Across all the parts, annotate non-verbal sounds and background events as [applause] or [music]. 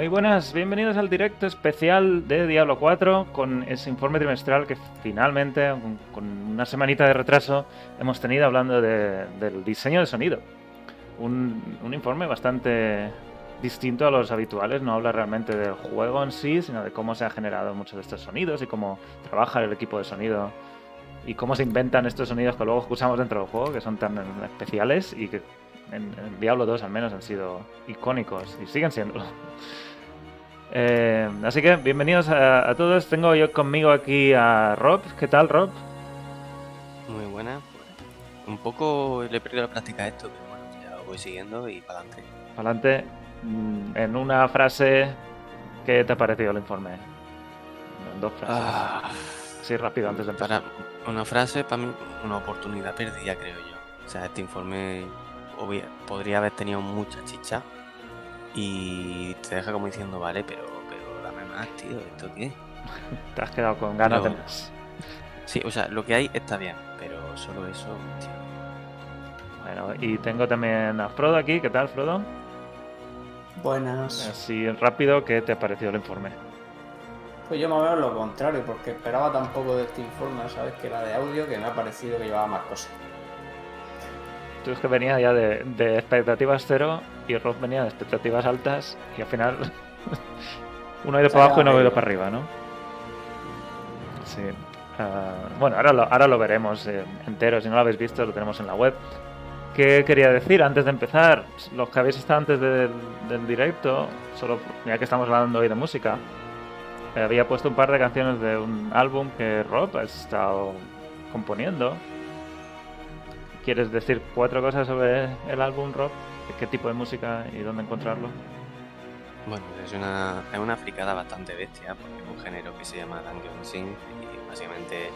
Muy buenas, bienvenidos al directo especial de Diablo 4 con ese informe trimestral que finalmente, con- una semanita de retraso, hemos tenido hablando de- del diseño de sonido. Un, un informe bastante distinto a los habituales, no habla realmente del juego en sí, sino de cómo se han generado muchos de estos sonidos y cómo trabaja el equipo de sonido y cómo se inventan estos sonidos que luego escuchamos dentro del juego, que son tan especiales y que en, en Diablo 2 al menos han sido icónicos y siguen siendo. Eh, así que bienvenidos a, a todos. Tengo yo conmigo aquí a Rob. ¿Qué tal, Rob? Muy buena. un poco le he perdido la práctica a esto, pero bueno, ya lo voy siguiendo y para adelante. Adelante. Mm, En una frase, ¿qué te ha parecido el informe? En dos frases. Ah, Sí, rápido, antes de empezar. para una frase, para mí, una oportunidad perdida, creo yo. O sea, este informe obvia- podría haber tenido mucha chicha y te deja como diciendo, vale, pero, pero dame más, tío, ¿esto qué? [laughs] Te has quedado con ganas de más. Sí, o sea, lo que hay está bien, pero solo eso, tío. Bueno, y tengo también a Frodo aquí. ¿Qué tal, Frodo? Buenas. Así rápido, ¿qué te ha parecido el informe? Pues yo más o menos lo contrario, porque esperaba tan poco de este informe, ¿sabes? Que era de audio, que me ha parecido que llevaba más cosas. Tú es que venía ya de, de expectativas cero y Rob venía de expectativas altas y al final [laughs] uno ha ido para abajo y no ha ido para arriba, ¿no? Sí. Ah, bueno, ahora lo, ahora lo veremos eh, entero. Si no lo habéis visto, lo tenemos en la web. ¿Qué quería decir antes de empezar? Los que habéis estado antes del, del directo, solo ya que estamos hablando hoy de música, eh, había puesto un par de canciones de un álbum que Rob ha estado componiendo. ¿Quieres decir cuatro cosas sobre el álbum, Rob? ¿Qué tipo de música y dónde encontrarlo? Bueno, es una, es una fricada bastante bestia, porque es un género que se llama Dungeon Synth y básicamente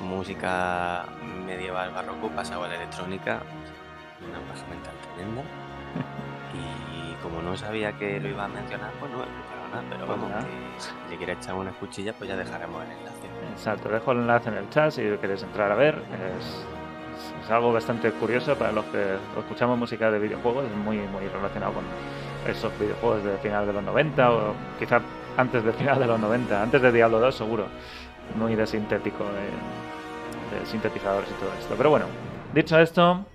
música medieval barroco pasado a la electrónica, una paja mental tremenda. [laughs] Y como no sabía que lo iba a mencionar, pues no he preparado nada, pero Pues vamos, que si le quiere echar una escuchilla, pues ya dejaremos el enlace. Exacto, dejo el enlace en el chat si queréis entrar a ver. Es, es algo bastante curioso para los que escuchamos música de videojuegos, es muy, muy relacionado con esos videojuegos de final de los 90 o quizá antes del [laughs] final de los 90, antes de Diablo 2 seguro, muy de sintético, de, sintetizadores y todo esto. Pero bueno, dicho esto,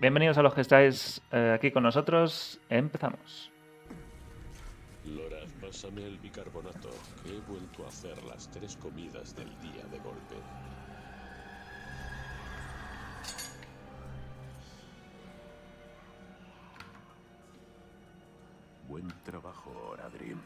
bienvenidos a los que estáis eh, aquí con nosotros, empezamos. Loraz, pásame el bicarbonato, he vuelto a hacer las tres comidas del día de golpe. Buen trabajo, Oradrim.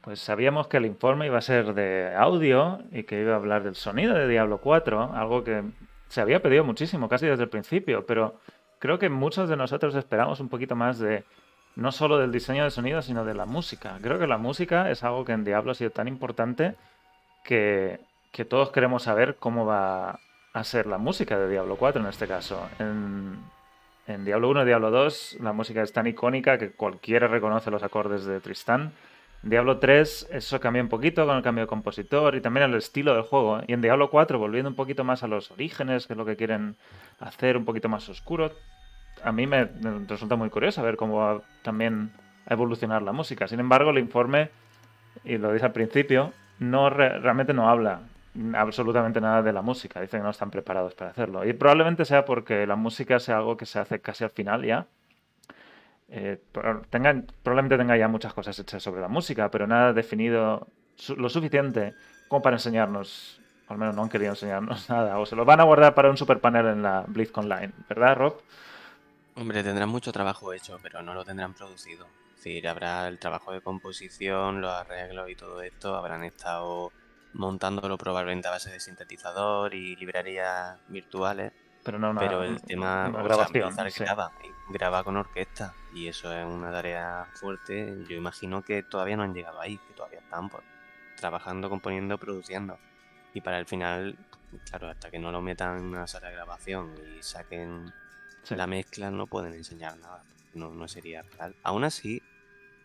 Pues sabíamos que el informe iba a ser de audio y que iba a hablar del sonido de Diablo 4, algo que se había pedido muchísimo, casi desde el principio, pero creo que muchos de nosotros esperamos un poquito más de no solo del diseño de sonido, sino de la música. Creo que la música es algo que en Diablo ha sido tan importante que, que todos queremos saber cómo va a ser la música de Diablo 4 en este caso. En, en Diablo 1 y Diablo 2 la música es tan icónica que cualquiera reconoce los acordes de Tristán. Diablo 3 eso cambia un poquito con el cambio de compositor y también el estilo del juego. Y en Diablo 4, volviendo un poquito más a los orígenes, que es lo que quieren hacer, un poquito más oscuro, a mí me resulta muy curioso ver cómo va también a evolucionar la música. Sin embargo, el informe, y lo dice al principio, no re- realmente no habla absolutamente nada de la música. Dice que no están preparados para hacerlo. Y probablemente sea porque la música sea algo que se hace casi al final ya. eh, tengan, probablemente tenga ya muchas cosas hechas sobre la música, pero nada definido lo suficiente como para enseñarnos, al menos no han querido enseñarnos [laughs] nada, o se lo van a guardar para un super panel en la BlizzCon Line, ¿verdad, Rob? Hombre, tendrán mucho trabajo hecho, pero no lo tendrán producido. Es decir, habrá el trabajo de composición, los arreglos y todo esto, habrán estado montándolo probablemente a base de sintetizador y librerías virtuales, Pero no una, pero el tema, una sea, grabación. Sí. graba, graba con orquesta y eso es una tarea fuerte. Yo imagino que todavía no han llegado ahí, que todavía están pues, trabajando, componiendo, produciendo. Y para el final, claro, hasta que no lo metan en una sala de grabación y saquen Sí. la mezcla no pueden enseñar nada. No, no sería real. Aún así,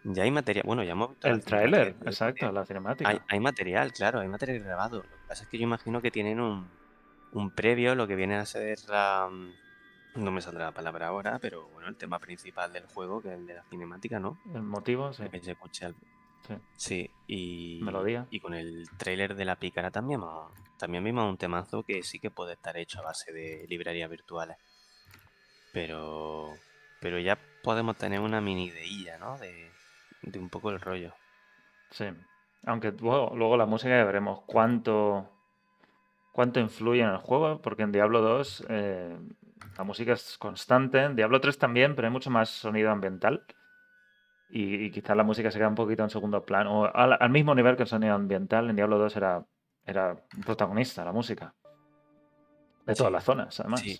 ya hay material. Bueno, ya hemos visto El tráiler, exacto, la cinemática. Hay, hay material, claro, hay material grabado. Lo que pasa es que yo imagino que tienen un, un previo, lo que viene a ser la. mm, No me saldrá la palabra ahora, pero bueno, el tema principal del juego, que es el de la cinemática, ¿no? El motivo, sí. Que se escucha el- Sí. Sí, y, Melodía. y con el tráiler de la pícara también, también vimos un temazo que sí que puede estar hecho a base de librerías virtuales. Pero, pero ya podemos tener una mini ideilla, ¿no? De, de un poco el rollo. Sí. Aunque luego, luego la música ya veremos cuánto, cuánto influye en el juego, porque en Diablo 2 eh, la música es constante, en Diablo 3 también, pero hay mucho más sonido ambiental. Y, y quizás la música se queda un poquito en segundo plano, o al, al mismo nivel que el sonido ambiental, en Diablo 2 era, era protagonista la música. De todas Sí. las zonas, además. Sí.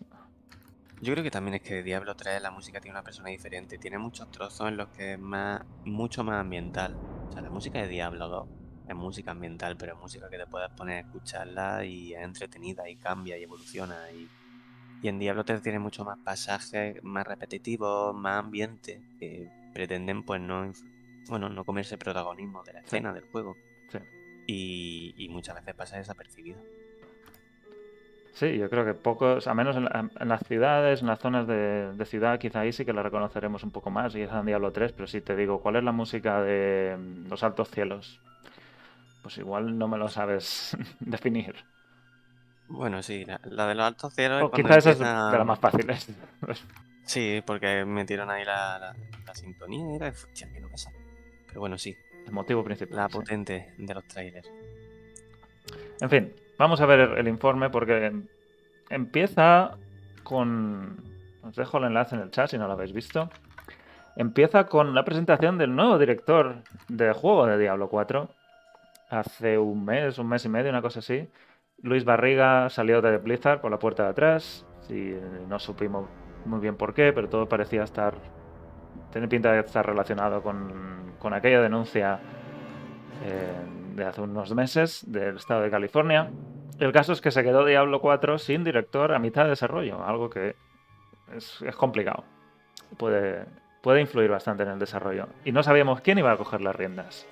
Yo creo que también es que Diablo 3 la música tiene una persona diferente. Tiene muchos trozos en los que es más, mucho más ambiental. O sea, la música de Diablo 2 es música ambiental, pero es música que te puedes poner a escucharla y es entretenida y cambia y evoluciona. Y, y en Diablo 3 tiene mucho más pasajes, más repetitivos, más ambiente, que pretenden pues no, bueno, no comerse protagonismo de la escena del juego. Sí. Y, y muchas veces pasa desapercibido. Sí, yo creo que pocos, a menos en, la- en las ciudades, en las zonas de, de ciudad, quizá ahí sí que la reconoceremos un poco más, y es en Diablo 3, pero si te digo, ¿cuál es la música de mm, Los Altos Cielos? Pues igual no me lo sabes [laughs] definir. Bueno, sí, la, la de los altos cielos es O cuando quizá esa es empieza- de las más fáciles. [laughs] Sí, porque metieron ahí la, la, la sintonía y era, que no me sale. Pero bueno, sí, El motivo principal. la sí. potente de los trailers. En fin, vamos a ver el, informe porque empieza con... Os dejo el enlace en el chat si no lo habéis visto. Empieza con la presentación del nuevo director de juego de Diablo 4. Hace un mes, un mes y medio, una cosa así. Luis Barriga salió de Blizzard por la puerta de atrás. Y no supimos muy bien por qué, pero todo parecía estar... Tiene pinta de estar relacionado con, con aquella denuncia eh, de hace unos meses del estado de California. El caso es que se quedó Diablo 4 sin director a mitad de desarrollo, algo que es, es complicado. Puede, puede influir bastante en el desarrollo. Y no sabíamos quién iba a coger las riendas.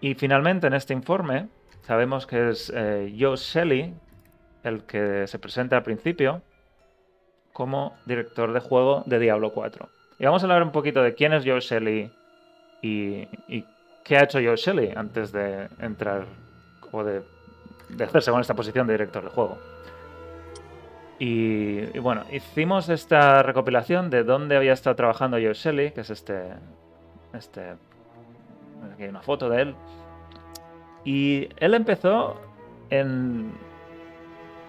Y finalmente en este informe sabemos que es eh, Joe Shelley el que se presenta al principio como director de juego de Diablo 4. Y vamos a hablar un poquito de quién es Joe Shelley y, y qué ha hecho Joe Shelley antes de entrar o de, de hacerse con esta posición de director de juego. Y, y bueno, hicimos esta recopilación de dónde había estado trabajando Joe Shelley, que es este. Este. Aquí hay una foto de él. Y él empezó en.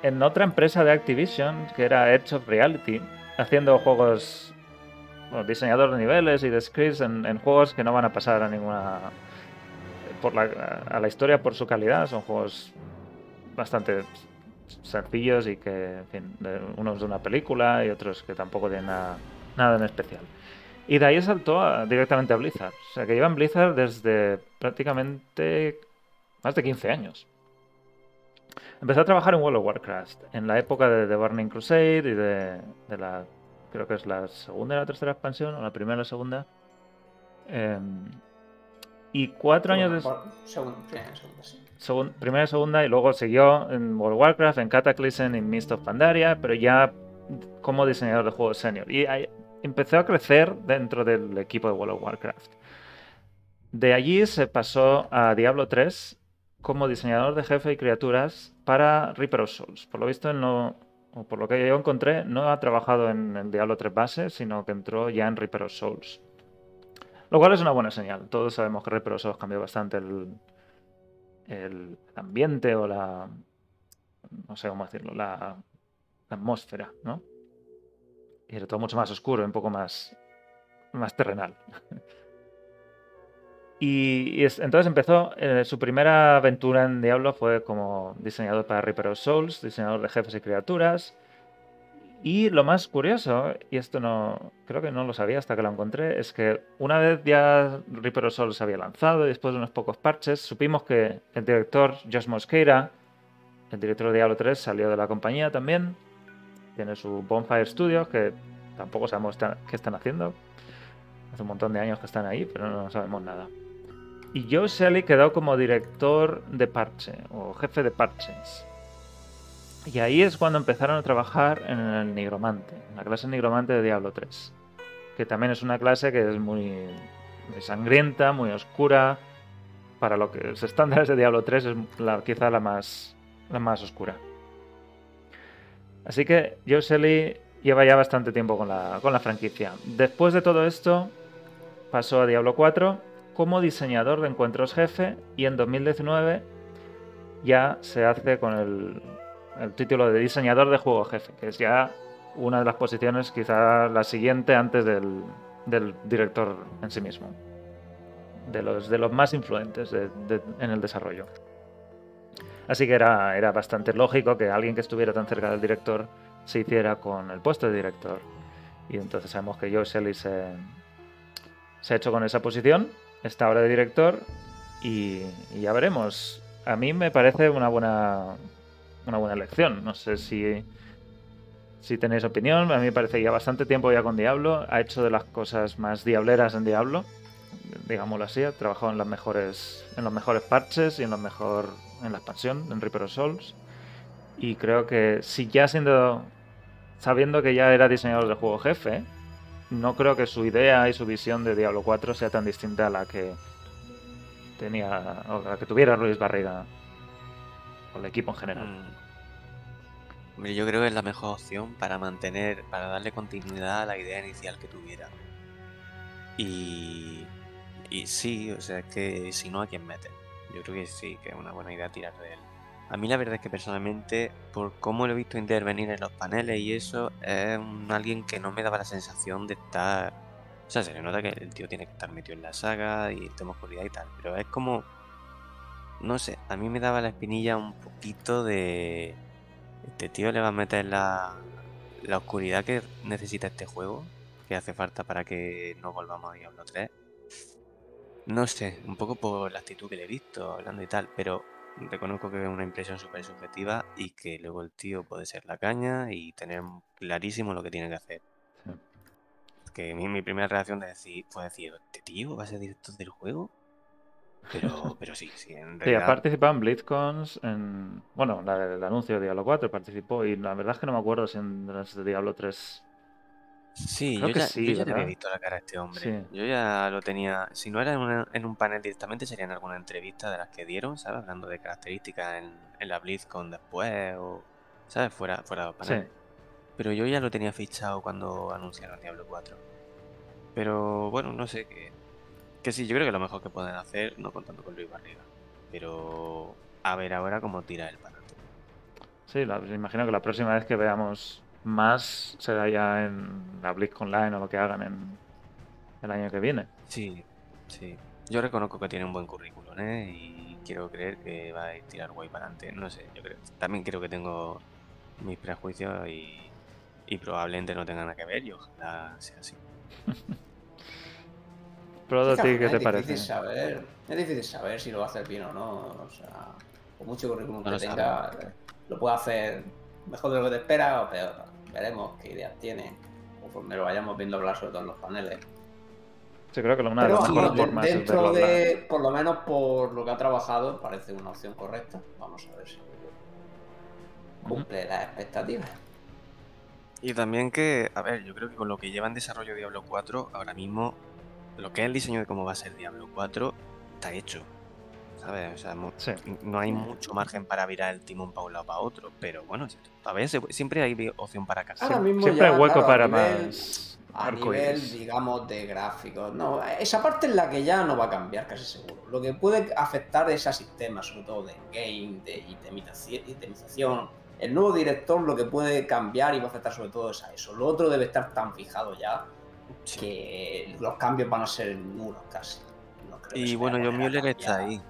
En otra empresa de Activision, que era Edge of Reality, haciendo juegos. Bueno, diseñador de niveles y de scripts en, juegos que no van a pasar a ninguna. A la historia por su calidad. Son juegos bastante sencillos y que, en fin, unos de una película y otros que tampoco tienen nada, en especial. Y de ahí saltó a- directamente a Blizzard. O sea, que lleva en Blizzard desde prácticamente más de 15 años. Empezó a trabajar en World of Warcraft en la época de The Burning Crusade y de, de la. Creo que es la segunda y la tercera expansión, o la primera y la segunda. Em, y cuatro años después. Segunda, primera, segunda, sí. Segun- primera y segunda, y luego siguió en World of Warcraft, en Cataclysm, en Mist of Pandaria, pero ya como diseñador de juegos senior. Y ahí empezó a crecer dentro del equipo de World of Warcraft. De allí se pasó a Diablo 3 como diseñador de jefe y criaturas para Reaper of Souls. Por lo visto, él no, o por lo que yo encontré, no ha trabajado en el Diablo 3 base, sino que entró ya en Reaper of Souls. Lo cual es una buena señal. Todos sabemos que Reaper of Souls cambió bastante el, el ambiente o la. No sé cómo decirlo, la, la atmósfera, ¿no? Y era todo mucho más oscuro, un poco más, más terrenal. [laughs] Y, y es- entonces empezó, eh, su primera aventura en Diablo fue como diseñador para Reaper of Souls, diseñador de jefes y criaturas. Y lo más curioso, y esto no creo que no lo sabía hasta que lo encontré, es que una vez ya Reaper of Souls se había lanzado y después de unos pocos parches, supimos que el director Josh Mosqueira, el director de Diablo 3, salió de la compañía también. Tiene su Bonfire Studios, que tampoco sabemos qué están haciendo. Hace un montón de años que están ahí, pero no sabemos nada. Y Joe Shelley quedó como director de parche o jefe de parches. Y ahí es cuando empezaron a trabajar en el Nigromante, en la clase Nigromante de Diablo 3. Que también es una clase que es muy, muy sangrienta, muy oscura. Para lo que los estándares de Diablo 3 es la- quizá la más, la más oscura. Así que Joe Shelley lleva ya bastante tiempo con la, con la franquicia. Después de todo esto, pasó a Diablo 4 como diseñador de encuentros jefe y en 2019 ya se hace con el, el título de diseñador de juego jefe, que es ya una de las posiciones, quizá la siguiente antes del, del director en sí mismo. De los, de los más influentes en el desarrollo. Así que era, era bastante lógico que alguien que estuviera tan cerca del director se hiciera con el puesto de director. Y entonces sabemos que Joe Shelley se, se ha hecho con esa posición, está ahora de director y, ya veremos. A mí me parece una buena, una buena elección. No sé si, si tenéis opinión. A mí me parece ya bastante tiempo ya con Diablo. Ha hecho de las cosas más diableras en Diablo, digámoslo así. Ha trabajado en, las mejores, en los mejores parches y en, los mejor, en la expansión, en Reaper of Souls. Y creo que si ya siendo, sabiendo que ya era diseñador de juego jefe, no creo que su idea y su visión de Diablo 4 sea tan distinta a la que tenía o la que tuviera Luis Barriga o el equipo en general. Mm. Yo creo que es la mejor opción para mantener, para darle continuidad a la idea inicial que tuviera. Y, y sí, o sea, que si no, ¿a quién mete? Yo creo que sí, que es una buena idea tirar de él. A mí la verdad es que personalmente, por cómo lo he visto intervenir en los paneles y eso, es un alguien que no me daba la sensación de estar... O sea, se le nota que el tío tiene que estar metido en la saga y tema oscuridad y tal, pero es como... No sé, a mí me daba la espinilla un poquito de... Este tío le va a meter la, la oscuridad que necesita este juego, que hace falta para que no volvamos a Diablo 3. No sé, un poco por la actitud que le he visto, hablando y tal, pero reconozco que es una impresión súper subjetiva y que luego el tío puede ser la caña y tener clarísimo lo que tiene que hacer. Sí. Que mi, mi primera reacción de decir, fue decir, ¿este tío va a ser director del juego? Pero, [laughs] pero sí, sí, en Sí, ha realidad... participado en BlizzCons, en, bueno, la del anuncio de Diablo 4 participó y la verdad es que no me acuerdo si en de Diablo 3... Sí, Creo yo que ya, sí, yo ya le ¿verdad? había visto la cara a este hombre. Sí. Yo ya lo tenía. Si no era en, una- en un panel directamente, sería en alguna entrevista de las que dieron, ¿sabes? Hablando de características en, en la BlizzCon después o. ¿Sabes? Fuera, fuera de los paneles. Sí. Pero yo ya lo tenía fichado cuando anunciaron Diablo 4. Pero bueno, no sé que. Que sí, yo creo que lo mejor que pueden hacer, no contando con Luis Barriga. Pero. A ver ahora cómo tira el adelante. Sí, la- me imagino que la próxima vez que veamos más será ya en la Blitz Online o lo que hagan en el año que viene. Sí, sí. Yo reconozco que tiene un buen currículum, ¿eh? Y quiero creer que va a tirar guay para adelante. No sé, yo creo. También creo que tengo mis prejuicios y, y probablemente no tenga nada que ver y ojalá sea así. [laughs] Pero ¿qué te es parece? difícil saber, es difícil saber si lo va a hacer bien o no. O sea, por mucho currículum No que lo tenga, lo puede hacer mejor de lo que te espera o peor. Veremos qué ideas tiene conforme lo vayamos viendo hablar sobre todo en los paneles. Yo creo que una de las sí, mejores formas dentro de, por lo menos por lo que ha trabajado, parece una opción correcta. Vamos a ver si cumple las expectativas. Y también que, a ver, yo creo que con lo que lleva en desarrollo Diablo 4, ahora mismo, lo que es el diseño de cómo va a ser Diablo 4, está hecho. ¿Sabes? O sea, Sí. no hay mucho margen para virar el timón para un lado para otro, pero bueno, a veces siempre hay opción para casar. Ahora mismo Siempre ya, hay hueco claro, para nivel- más A nivel, digamos, de gráficos. No, esa parte es la que ya no va a cambiar, casi seguro. Lo que puede afectar es a sistemas, sobre todo de game, de itemización. El nuevo director lo que puede cambiar y va a afectar sobre todo es a eso. Lo otro debe estar tan fijado ya que los cambios van a ser nulos casi. No creo que Y bueno, John Mueller está ahí.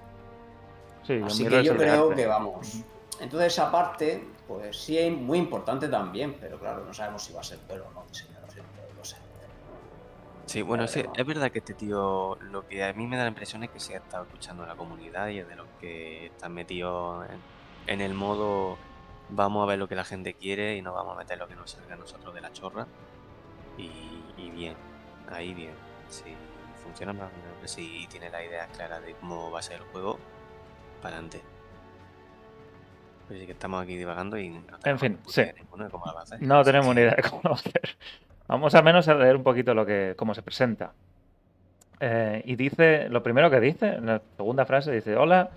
Sí, Así que yo creo arte. que vamos. Entonces esa parte, pues sí es muy importante también, pero claro, no sabemos si va a ser bueno o no diseñador, sí, no lo sé. Sí, bueno, sí, es verdad que este tío, lo que a mí me da la impresión es que se ha estado escuchando a la comunidad y es de los que están metidos en, en el modo vamos a ver lo que la gente quiere y no vamos a meter lo que nos salga a nosotros de la chorra. Y, y bien, ahí bien. Si funciona más o menos, si tiene la idea clara de cómo va a ser el juego, para adelante. Pero sí que estamos aquí divagando y no tenemos fin, sí. de cómo. No tenemos ni idea de cómo lo hacer. Vamos al menos a leer un poquito lo que, cómo se presenta. Eh, y dice, lo primero que dice, en la segunda frase, dice, hola,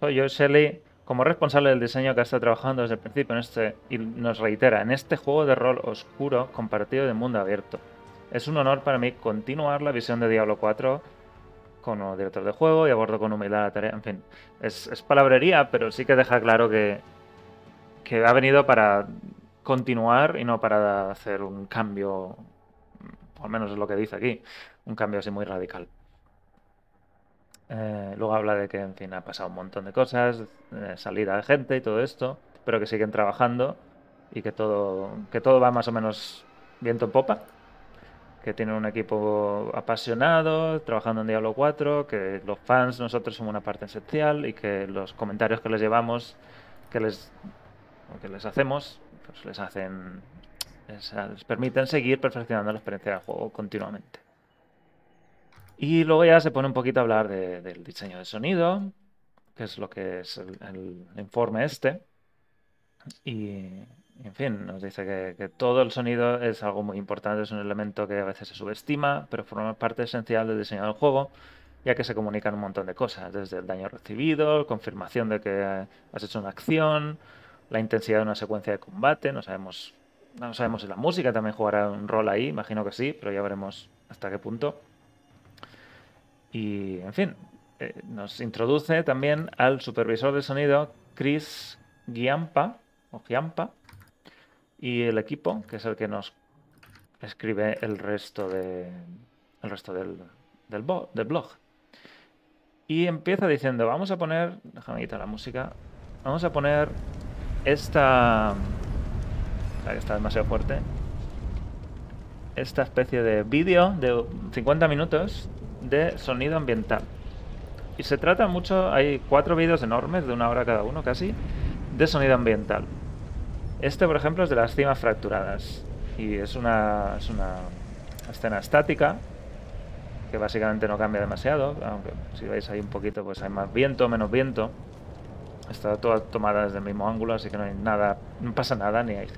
soy yo, Shelley, como responsable del diseño que ha estado trabajando desde el principio en este, y nos reitera, en este juego de rol oscuro compartido de mundo abierto. Es un honor para mí continuar la visión de Diablo 4 como director de juego y abordo con humildad la tarea. En fin, es, palabrería, pero sí que deja claro que, que ha venido para continuar y no para hacer un cambio, al menos es lo que dice aquí, un cambio así muy radical. Eh, luego habla de que, en fin, ha pasado un montón de cosas, eh, salida de gente y todo esto, pero que siguen trabajando y que todo, que todo va más o menos viento en popa. Que tienen un equipo apasionado, trabajando en Diablo 4, que los fans nosotros somos una parte esencial y que los comentarios que les llevamos, que les, que les hacemos, pues les hacen, les, permiten seguir perfeccionando la experiencia del juego continuamente. Y luego ya se pone un poquito a hablar de- del diseño de sonido, que es lo que es el informe este. Y, en fin, nos dice que, todo el sonido es algo muy importante, es un elemento que a veces se subestima, pero forma parte esencial del diseño del juego, ya que se comunican un montón de cosas, desde el daño recibido, confirmación de que has hecho una acción, la intensidad de una secuencia de combate, no sabemos, no sabemos si la música también jugará un rol ahí, imagino que sí, pero ya veremos hasta qué punto. Y, en fin, eh, nos introduce también al supervisor de sonido, Chris Giampa, o Giampa, y el equipo, que es el que nos escribe el resto de el resto del, del, blog. Y empieza diciendo, vamos a poner, déjame quitar la música, vamos a poner esta, está demasiado fuerte, esta especie de vídeo de 50 minutos de sonido ambiental. Y se trata mucho, hay cuatro vídeos enormes de una hora cada uno casi, de sonido ambiental. Este, por ejemplo, es de las cimas fracturadas. Y es una, es una escena estática que básicamente no cambia demasiado, aunque si veis ahí un poquito, pues hay más viento, menos viento. Está toda tomada desde el mismo ángulo, así que no hay nada, no pasa nada, ni hay...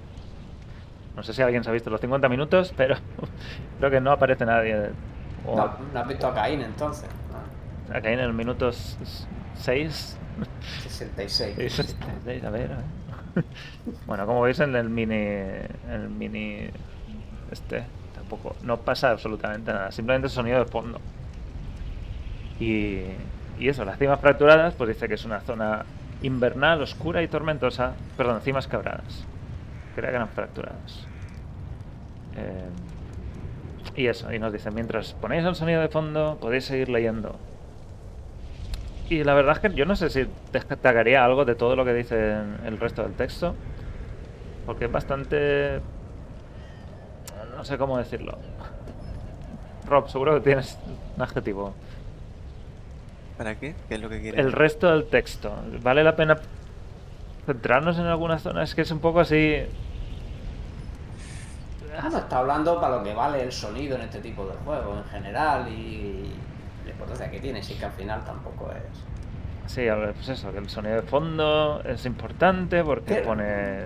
No sé si alguien se ha visto los 50 minutos, pero [laughs] creo que no aparece nadie. O No, no has visto a Caín entonces. No, acá en el minuto 6 66. [laughs] a ver. a ver. [laughs] Bueno, como veis en el mini. El mini. Este. Tampoco. No pasa absolutamente nada. Simplemente sonido de fondo. Y. Y eso, las cimas fracturadas, pues dice que es una zona invernal, oscura y tormentosa. Perdón, cimas quebradas. Creía que eran fracturadas. Eh, y eso, y nos dice, mientras ponéis el sonido de fondo, podéis seguir leyendo. Y la verdad es que yo no sé si destacaría algo de todo lo que dice el resto del texto. Porque es bastante... No sé cómo decirlo. Rob, seguro que tienes un adjetivo. ¿Para qué? ¿Qué es lo que quiere? El resto del texto. ¿Vale la pena centrarnos en alguna zona? Es que es un poco así... Ah, no, está hablando para lo que vale el sonido en este tipo de juegos en general y importancia que tiene, sí que al final tampoco es. Sí, pues eso, que el sonido de fondo es importante porque pone...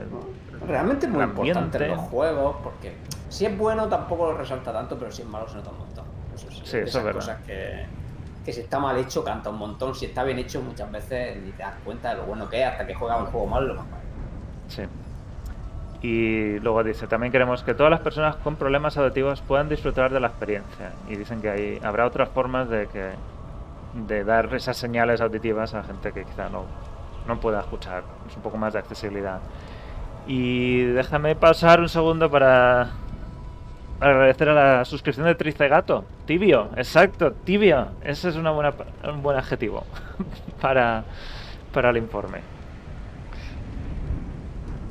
Realmente es muy importante en los juegos porque si es bueno tampoco lo resalta tanto, pero si es malo se nota un montón. Eso es, Sí, eso es verdad. cosas que, que si está mal hecho canta un montón, si está bien hecho muchas veces ni te das cuenta de lo bueno que es hasta que juegas un juego mal lo más mal. Sí. Y luego dice, también queremos que todas las personas con problemas auditivos puedan disfrutar de la experiencia. Y dicen que hay, habrá otras formas de que de dar esas señales auditivas a gente que quizá no, no pueda escuchar. Es un poco más de accesibilidad. Y déjame pasar un segundo para agradecer a la suscripción de Tricegato. Tibio, exacto, tibio. Ese es una buena, un buen adjetivo [laughs] para, para el informe.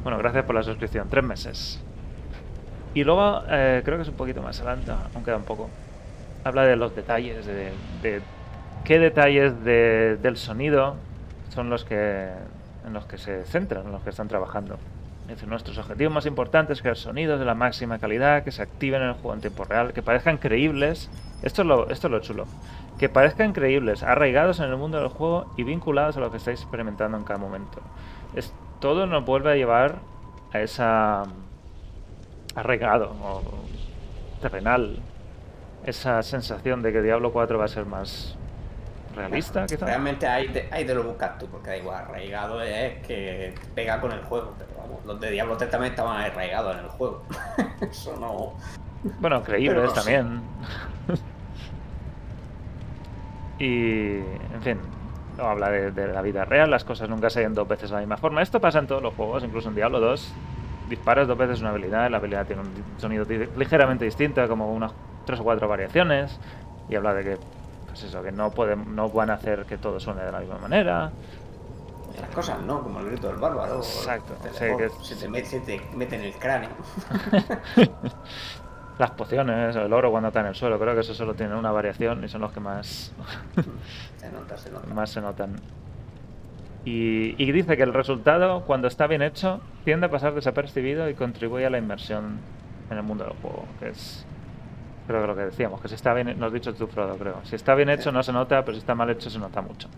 Bueno, gracias por la suscripción. Tres meses. Y luego, eh, creo que es un poquito más adelante, aún queda un poco. Habla de los detalles, de, qué detalles de- del sonido son los que en los que se centran, en los que están trabajando. Dice, nuestros objetivos más importantes es crear sonidos de la máxima calidad, que se activen en el juego en tiempo real, que parezcan creíbles. Esto es lo, esto es lo chulo. Que parezcan creíbles, arraigados en el mundo del juego y vinculados a lo que estáis experimentando en cada momento. Todo nos vuelve a llevar a esa arraigado o terrenal, esa sensación de que Diablo 4 va a ser más realista. Realmente ahí te, ahí te lo buscas tú, porque da igual, arraigado es que pega con el juego, pero vamos, los de Diablo 3 también estaban arraigados en el juego. [laughs] Eso no. Bueno, creíbles no también. [laughs] y, en fin, no habla de, de la vida real, las cosas nunca se ven dos veces de la misma forma. Esto pasa en todos los juegos, incluso en Diablo 2. Disparas dos veces una habilidad, la habilidad tiene un sonido ligeramente distinto, como unas tres o cuatro variaciones. Y habla de que, pues eso, que no, pueden, no van a hacer que todo suene de la misma manera. Otras cosas no, como el grito del bárbaro. o Exacto, sí, que- se, te mete, se te mete en el cráneo. [laughs] [laughs] Las pociones, el oro cuando está en el suelo, creo que eso solo tiene una variación y son los que más [laughs] se nota, se nota. más se notan. Y, y dice que el resultado, cuando está bien hecho, tiende a pasar desapercibido y contribuye a la inmersión en el mundo del juego. Que es, creo que lo que decíamos, que si está bien, nos has dicho tú, Frodo, creo. Si está bien hecho no se nota, pero si está mal hecho se nota mucho.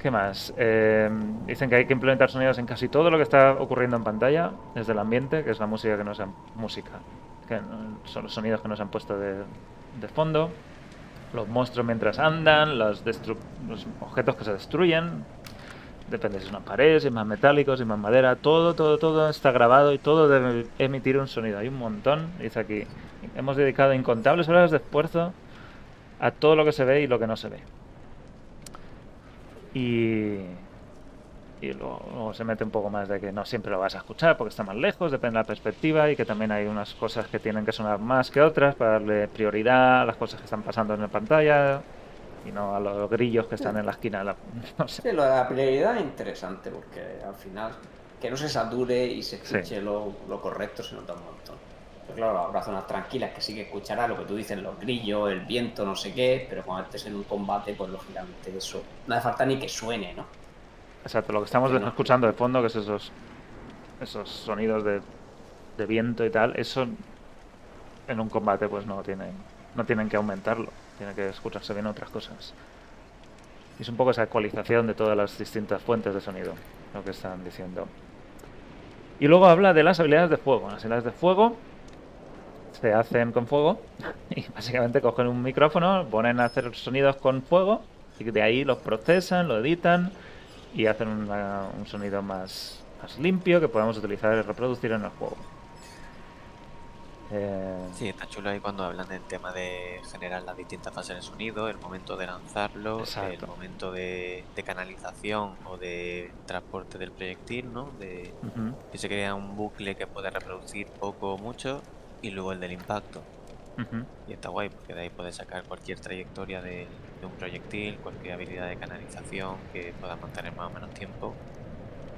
¿Qué más? Eh, dicen que hay que implementar sonidos en casi todo lo que está ocurriendo en pantalla, desde el ambiente, que es la música que nos han, música, que no- son los sonidos que nos han puesto de, de fondo, los monstruos mientras andan, los, los objetos que se destruyen, depende si es una pared, si es más metálico, si es más madera, todo, todo, todo está grabado y todo debe emitir un sonido. Hay un montón, dice aquí. Hemos dedicado incontables horas de esfuerzo a todo lo que se ve y lo que no se ve. Y, y luego, luego se mete un poco más de que no siempre lo vas a escuchar porque está más lejos, depende de la perspectiva y que también hay unas cosas que tienen que sonar más que otras para darle prioridad a las cosas que están pasando en la pantalla y no a los grillos que están en la esquina. de la- [laughs] no sé. Sí, lo de la prioridad es interesante porque al final que no se sature y se Sí. escuche lo, lo correcto se nota un montón. Pero claro, habrá zonas tranquilas que sí que escuchará lo que tú dices, los grillos, el viento, no sé qué, pero cuando estés en un combate, pues lógicamente eso no hace falta ni que suene, ¿no? Exacto, lo que estamos no. escuchando de fondo, que es esos, esos sonidos de, de viento y tal, eso en un combate pues no tienen, no tienen que aumentarlo, tiene que escucharse bien otras cosas. Y es un poco esa ecualización de todas las distintas fuentes de sonido, lo que están diciendo. Y luego habla de las habilidades de fuego. Las habilidades de fuego se hacen con fuego [laughs] y básicamente cogen un micrófono, ponen a hacer sonidos con fuego y de ahí los procesan, lo editan y hacen una- un sonido más, más limpio que podemos utilizar y reproducir en el juego. Eh, Sí, está chulo ahí cuando hablan del tema de generar las distintas fases de sonido, el momento de lanzarlo, Exacto. el momento de, de canalización o de transporte del proyectil, ¿no? De ujú, que se crea un bucle que puede reproducir poco o mucho y luego el del impacto. ujú. Y está guay porque de ahí puedes sacar cualquier trayectoria de, de un proyectil, cualquier habilidad de canalización que pueda mantener más o menos tiempo.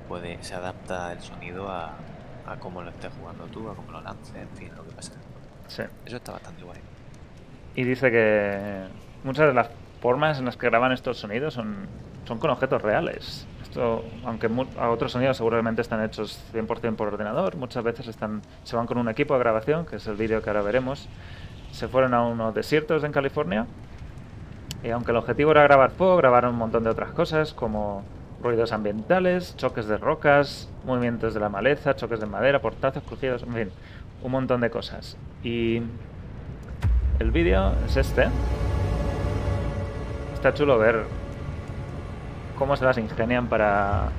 Puede, se adapta el sonido a, a cómo lo estés jugando tú, a cómo lo lances, en fin, lo que pasa. Sí. Eso está bastante guay. Y dice que muchas de las formas en las que graban estos sonidos son, son con objetos reales. Esto, aunque a otros sonidos seguramente están hechos 100% por ordenador, muchas veces se van con un equipo de grabación, que es el vídeo que ahora veremos. Se fueron a unos desiertos en California y aunque el objetivo era grabar fuego, grabaron un montón de otras cosas como ruidos ambientales, choques de rocas, movimientos de la maleza, choques de madera, portazos, crujidos, en fin, un montón de cosas. Y el vídeo es este. Está chulo ver cómo se las ingenian para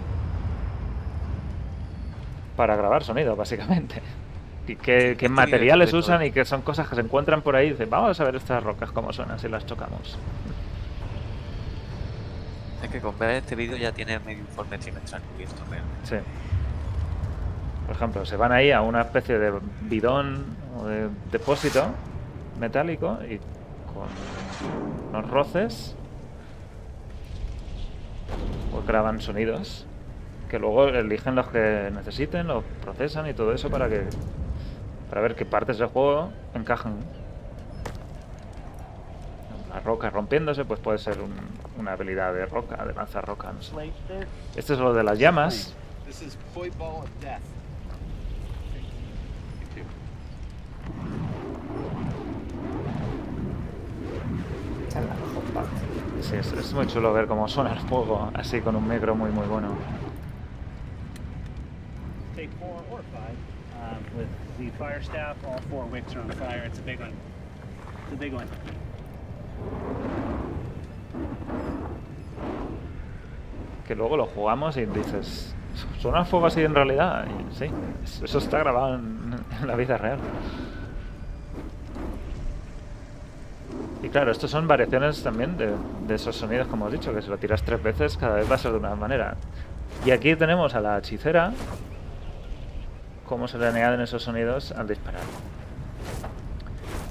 para grabar sonido, básicamente. Y qué, qué materiales usan y que son cosas que se encuentran por ahí. Dicen, vamos a ver estas rocas cómo suenan si las chocamos. Es que con ver este vídeo ya tiene medio informe trimestral cubierto realmente. Sí. Por ejemplo, se van ahí a una especie de bidón o de depósito metálico y con unos roces pues graban sonidos que luego eligen los que necesiten, los procesan y todo eso para que para ver qué partes del juego encajan. La roca rompiéndose, pues puede ser un- una habilidad de roca, de lanzar roca. no sé. Esto es lo de las llamas. This is Point Ball of Death. Esta es la mejor parte. Sí, es, es muy chulo ver cómo suena el fuego así con un micro muy muy bueno. take four or five. Um, with the fire staff, all four wicks are on fire. It's a big one. It's a big one. Que luego lo jugamos y dices, ¿suena el fuego así en realidad? Y sí, es- eso está grabado en, en la vida real. Y claro, estos son variaciones también de, esos sonidos, como hemos dicho, que si lo tiras tres veces cada vez va a ser de una manera. Y aquí tenemos a la hechicera, cómo se le añaden esos sonidos al disparar.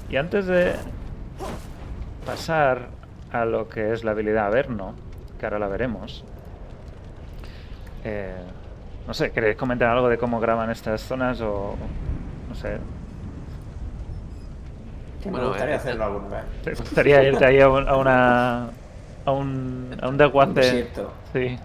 Y antes de pasar a lo que es la habilidad Averno, que ahora la veremos, eh, no sé, ¿queréis comentar algo de cómo graban estas zonas o no sé? Que me gustaría eh, hacerlo alguna vez. ¿Te gustaría irte ahí a, un- a una a un a un desguace? Sí.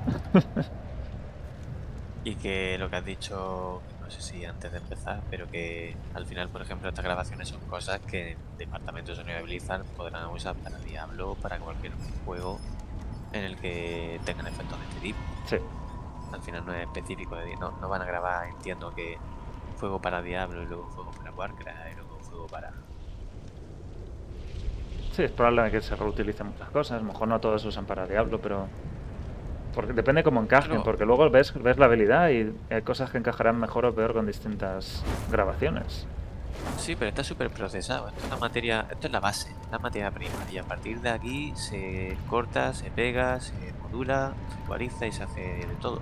Y que lo que has dicho, no sé si antes de empezar, pero que al final, por ejemplo, estas grabaciones son cosas que el departamento de sonido de Blizzard podrán usar para Diablo, para cualquier juego en el que tengan efectos de este tipo. sí. Al final no es específico, de, no, no van a grabar, entiendo que fuego para Diablo y luego fuego para Warcraft y luego fuego para... Sí, es probable que se reutilicen muchas cosas. A lo mejor no todos se usan para Diablo, pero. Porque depende cómo encajen, porque luego ves, ves la habilidad y hay cosas que encajarán mejor o peor con distintas grabaciones. Sí, pero está súper procesado. Esto es la materia, esto es la base, la materia prima. Y a partir de aquí se corta, se pega, se modula, se ecualiza y se hace de todo.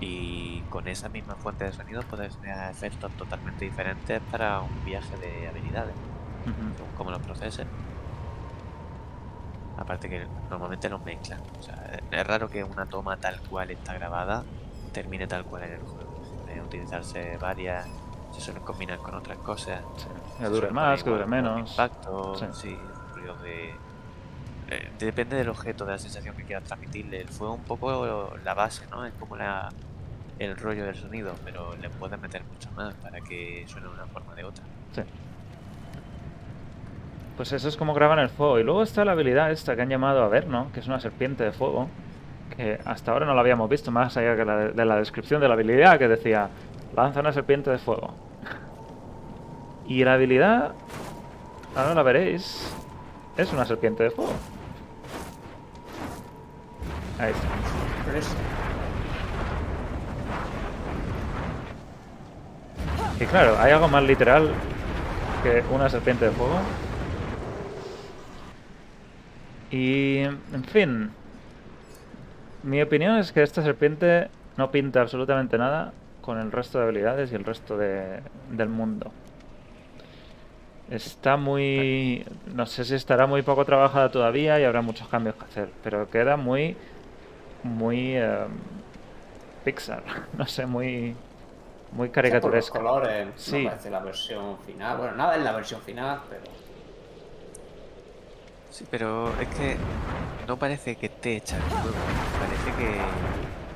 Y con esa misma fuente de sonido puedes crear efectos totalmente diferentes para un viaje de habilidades, cómo los proceses. Aparte que normalmente los mezclan. O sea, es raro que una toma tal cual está grabada termine tal cual en el juego. Suelen utilizarse varias, se suelen combinar con otras cosas. Sí. Que dure más, que dure menos. Impacto, Sí. sí, ruidos de. eh, depende del objeto, de la sensación que quieras transmitirle. El fuego un poco la base, ¿no? Es como la, el rollo del sonido, pero le puedes meter mucho más para que suene de una forma o de otra. Sí. Pues eso es como graban el fuego. Y luego está la habilidad esta que han llamado Averno, que es una serpiente de fuego, que hasta ahora no la habíamos visto, más allá que la de, de la descripción de la habilidad, que decía, lanza una serpiente de fuego. Y la habilidad, ahora la veréis, es una serpiente de fuego. Ahí está. Y claro, hay algo más literal que una serpiente de fuego. Y, en fin, mi opinión es que esta serpiente no pinta absolutamente nada con el resto de habilidades y el resto de- del mundo. Está muy... No sé si estará muy poco trabajada todavía y habrá muchos cambios que hacer, pero queda muy... Muy... eh, Pixar, [laughs] no sé, muy... Muy por los caricaturesca. colores, Sí. no la versión final. Bueno, nada es la versión final, pero Sí, pero es que no parece que esté hecha el juego. Parece que.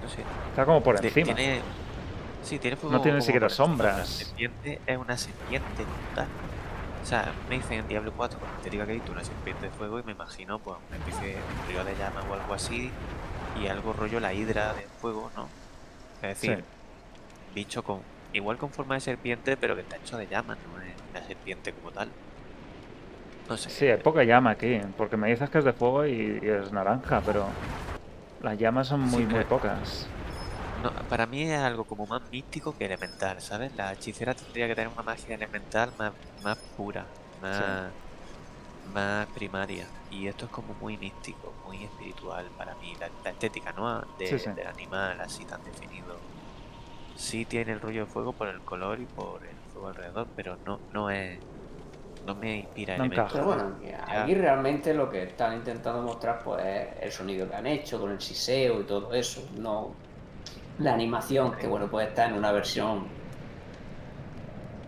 No sé. Está como por encima. Tiene, sí, tiene fuego No tiene ni siquiera sombras. Es una serpiente como tal. O sea, me dicen en Diablo 4 cuando te diga que he visto una serpiente de fuego y me imagino pues una especie de río de llama o algo así y algo rollo la hidra de fuego, ¿no? Es decir, Sí. bicho con igual con forma de serpiente pero que está hecho de llamas, no es una serpiente como tal. No sé. Sí, hay poca llama aquí, porque me dices que es de fuego y, y es naranja, pero las llamas son muy, Sí, muy que- pocas. No, para mí es algo como más místico que elemental, ¿sabes? La hechicera tendría que tener una magia elemental más, más pura, más, más primaria. Y esto es como muy místico, muy espiritual para mí. La, la estética, ¿no? De- Sí, sí. Del animal así tan definido. Sí tiene el rollo de fuego por el color y por el fuego alrededor, pero no, no es. No me inspira No elementos. Pero bueno, aquí realmente lo que están intentando mostrar pues es el sonido que han hecho con el siseo y todo eso, no la animación que bueno puede estar en una versión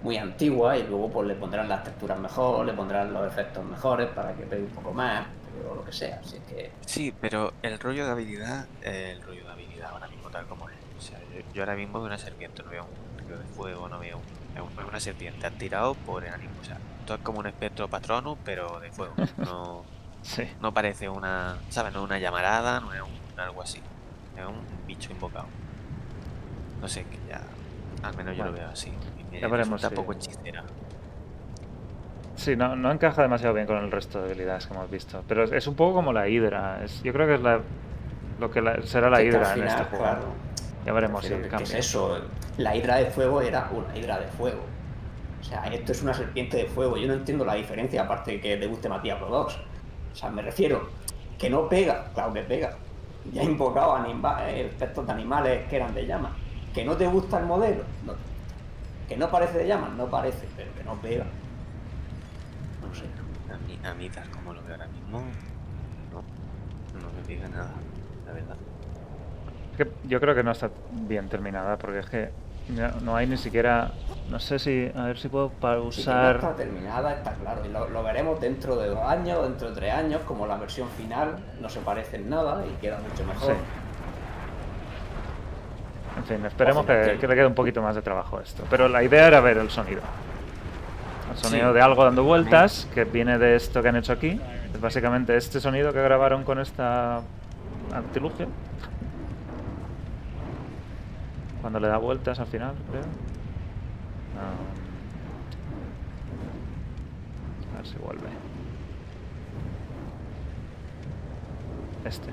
muy antigua y luego pues le pondrán las texturas mejor, le pondrán los efectos mejores para que pegue un poco más o lo que sea, así que Sí, pero el rollo de habilidad, eh, el rollo de habilidad ahora mismo tal como es. O sea, yo, yo ahora mismo veo una serpiente, no veo un río de fuego, no veo un- una serpiente. Han tirado por el ánimo. O sea, esto es como un espectro patronus, pero de fuego. [laughs] No, Sí. no parece una, ¿sabes? No es una llamarada, no es un, algo así. Es un bicho invocado. No sé, que ya, al menos yo lo veo así. Y me ya veremos resulta si- poco hechicera. Sí, no, no encaja demasiado bien con el resto de habilidades que hemos visto. Pero es, es un poco como la Hydra. Es, yo creo que es la, lo que la- será la Hydra en este juego. claro, Ya veremos si Pero, ¿qué- ¿Qué es eso? La hidra de fuego era una hidra de fuego. O sea, esto es una serpiente de fuego. Yo no entiendo la diferencia, aparte de que te guste Matías 2. O sea, me refiero, que no pega, claro que pega. Ya he invocado anima- eh, espectros de animales que eran de llamas. Que no te gusta el modelo, no. Que no parece de llamas, no parece, pero que no pega. No sé. A mí, a mí tal como lo veo ahora mismo, no, no me diga nada, la verdad. Yo creo que no está bien terminada porque es que no hay ni siquiera. No sé si. A ver si puedo Sí, que no está pausar. terminada, está claro. Y lo, lo veremos dentro de dos años, dentro de tres años, como la versión final no se parece en nada y queda mucho mejor. Sí. En fin, esperemos que, le quede un poquito más de trabajo esto. Pero la idea era ver el sonido. El sonido Sí. de algo dando vueltas, que viene de esto que han hecho aquí. Es básicamente este sonido que grabaron con esta artilugio. Cuando le da vueltas al final, creo. A ver si vuelve. Este.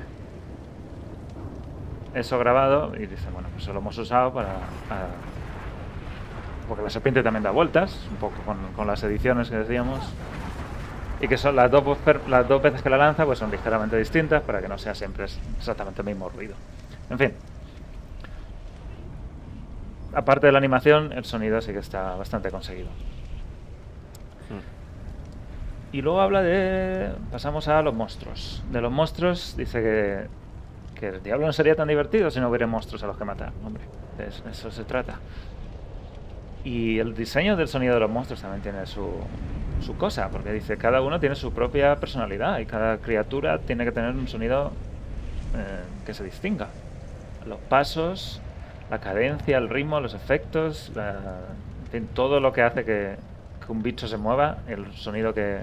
Eso grabado y dice, bueno, pues eso lo hemos usado para... porque la serpiente también da vueltas, un poco con, con las ediciones que decíamos. Y que son las dos, las dos veces que la lanza pues son ligeramente distintas para que no sea siempre exactamente el mismo ruido. En fin. Aparte de la animación, el sonido sí que está bastante conseguido. Y luego habla de... Pasamos a los monstruos. De los monstruos dice que, que el diablo no sería tan divertido si no hubiera monstruos a los que matar. Hombre, de eso, eso se trata. Y el diseño del sonido de los monstruos también tiene su, su cosa, porque dice, cada uno tiene su propia personalidad y cada criatura tiene que tener un sonido eh, que se distinga. Los pasos, la cadencia, el ritmo, los efectos, en fin, todo lo que hace que, un bicho se mueva, el sonido que,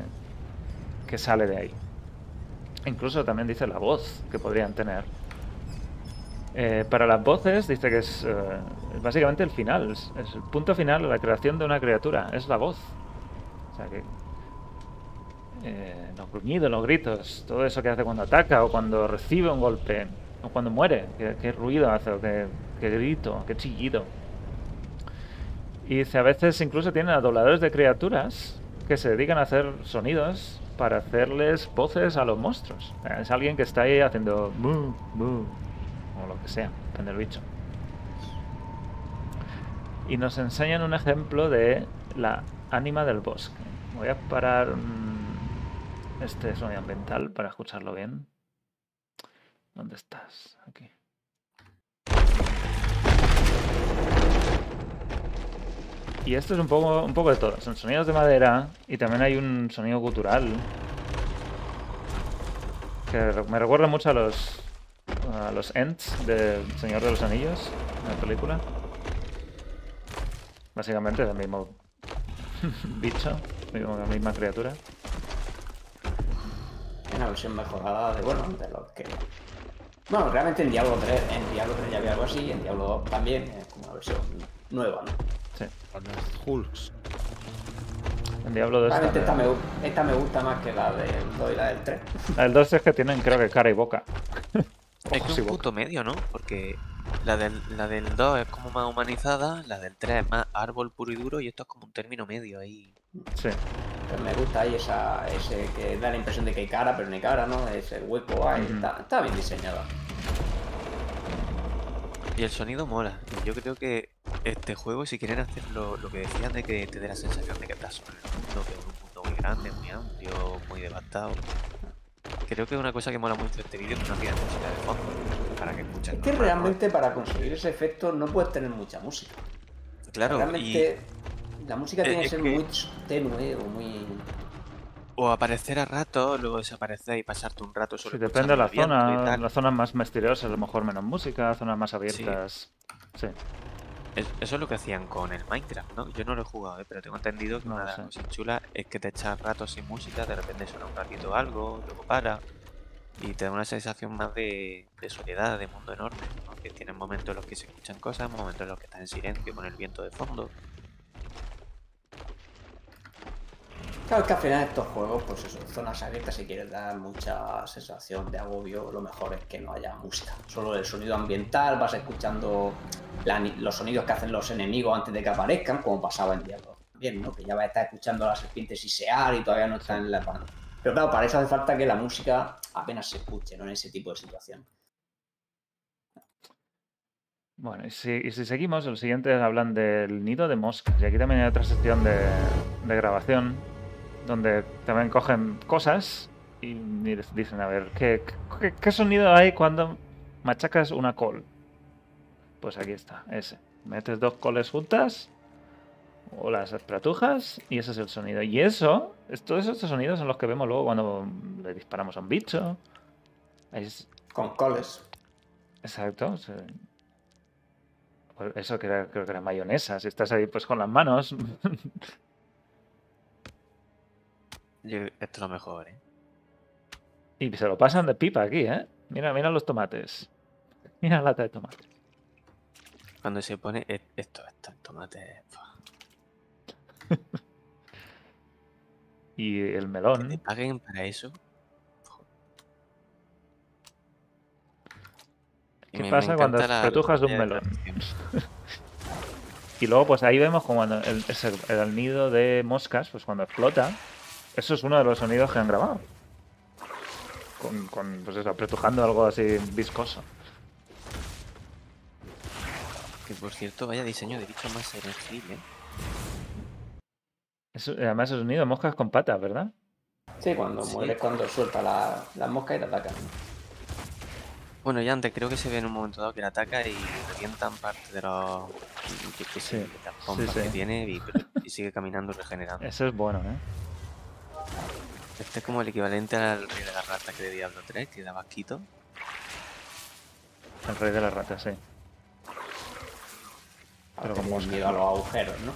que sale de ahí. Incluso también dice la voz que podrían tener. Eh, para las voces dice que es, eh, básicamente el final, es, es el punto final de la creación de una criatura, es la voz. O sea que eh, los gruñidos, los gritos, todo eso que hace cuando ataca o cuando recibe un golpe o cuando muere, qué, qué ruido hace o qué, qué grito, qué chillido. Y dice, a veces incluso tienen a de criaturas que se dedican a hacer sonidos para hacerles voces a los monstruos. Es alguien que está ahí haciendo "Mu, mu", o lo que sea, depende del bicho. Y nos enseñan un ejemplo de la ánima del bosque. Voy a parar este sonido ambiental para escucharlo bien. ¿Dónde estás? Aquí. Y esto es un poco, un poco de todo. Son sonidos de madera y también hay un sonido gutural. Que me recuerda mucho a los, a los Ents del Señor de los Anillos, en la película. Básicamente es el mismo [laughs] bicho, la misma criatura. Una versión mejorada de, bueno, de los que... Bueno, realmente en Diablo 3, en Diablo 3 ya había algo así, en Diablo 2 también, es como una versión nueva, ¿no? Sí. Hulks. En Diablo 2 Realmente esta también. me, esta me gusta más que la del 2 y la del 3. La del 2 es que tienen, creo que cara y boca. Es que un boca. punto medio, ¿no? Porque la del, la del 2 es como más humanizada, la del 3 es más árbol puro y duro y esto es como un término medio ahí. Sí. Pues me gusta ahí esa, ese que da la impresión de que hay cara, pero no hay cara, ¿no? Ese hueco ahí. Está, está bien diseñada. Y el sonido mola. Y yo creo que este juego, si quieren hacer lo, lo que decían de que te dé la sensación de que estás sobre el mundo, que es un mundo muy grande, muy amplio, muy devastado. Creo que es una cosa que mola mucho este vídeo que no tiene música de fondo. Para que escuchen. Es que normal, ¿no? realmente para conseguir ese efecto no puedes tener mucha música. Claro, y, realmente la música Eh, tiene que es ser que- muy tenue o muy... o aparecer a rato, luego desaparecer y pasarte un rato Sí, solo depende de la zona. Las zonas más misteriosas, a lo mejor menos música, zonas más abiertas. Sí. Es- Eso es lo que hacían con el Minecraft, ¿no? Yo no lo he jugado, ¿eh? pero tengo entendido que No una de las sé. cosas chulas es que te echas ratos sin música, de repente suena un ratito algo, luego para, y te da una sensación más de, de soledad, de mundo enorme, ¿no? Que tienes momentos en los que se escuchan cosas, momentos en los que estás en silencio con el viento de fondo. Claro, es que al final estos juegos, pues eso, zonas abiertas si quieres dar mucha sensación de agobio, lo mejor es que no haya música. Solo el sonido ambiental, vas escuchando los sonidos que hacen los enemigos antes de que aparezcan, como pasaba en Diablo. Bien, ¿no? Que ya vas a estar escuchando a las serpientes sisear y todavía no están en la banda. Pero claro, para eso hace falta que la música apenas se escuche, ¿no? En ese tipo de situación. Bueno, y si, y si seguimos, el siguiente hablan del nido de moscas. Y aquí también hay otra sección de grabación donde también cogen cosas y dicen, a ver, ¿qué, qué, qué sonido hay cuando machacas una col? Pues aquí está, ese. Metes dos coles juntas o las pratujas y ese es el sonido. Y eso, es- todos estos sonidos son los que vemos luego cuando le disparamos a un bicho. Es, Con coles. Exacto. pues Eso era- creo que era mayonesa. Si estás ahí pues con las manos. [laughs] Esto es lo mejor, ¿eh? y se lo pasan de pipa aquí, ¿eh? Mira, mira los tomates. Mira la lata de tomate. Cuando se pone e- esto, esto, el tomate. [laughs] Y el que te melón. paguen para eso. ¿Qué me- me pasa cuando de un melón? [laughs] Y luego pues ahí vemos como cuando el, el- el nido de moscas, pues cuando explota. Eso es uno de los sonidos que han grabado. Con, con pues eso, apretujando algo así viscoso. Que por cierto, vaya diseño de bicho más sensible. ¿eh? Eso- además es un nido de moscas con patas, ¿verdad? Sí, cuando Sí. mueres, cuando suelta la, la mosca y te ataca. Bueno, ya antes creo que se ve en un momento dado que le ataca y revientan parte de los de las pompas sí. que tiene y sigue caminando regenerando. Eso es bueno, ¿eh? Este es como el equivalente al rey de la rata que de Diablo 3, que daba quito. El rey de las ratas, sí. Pero moscas. miedo a los agujeros, ¿no?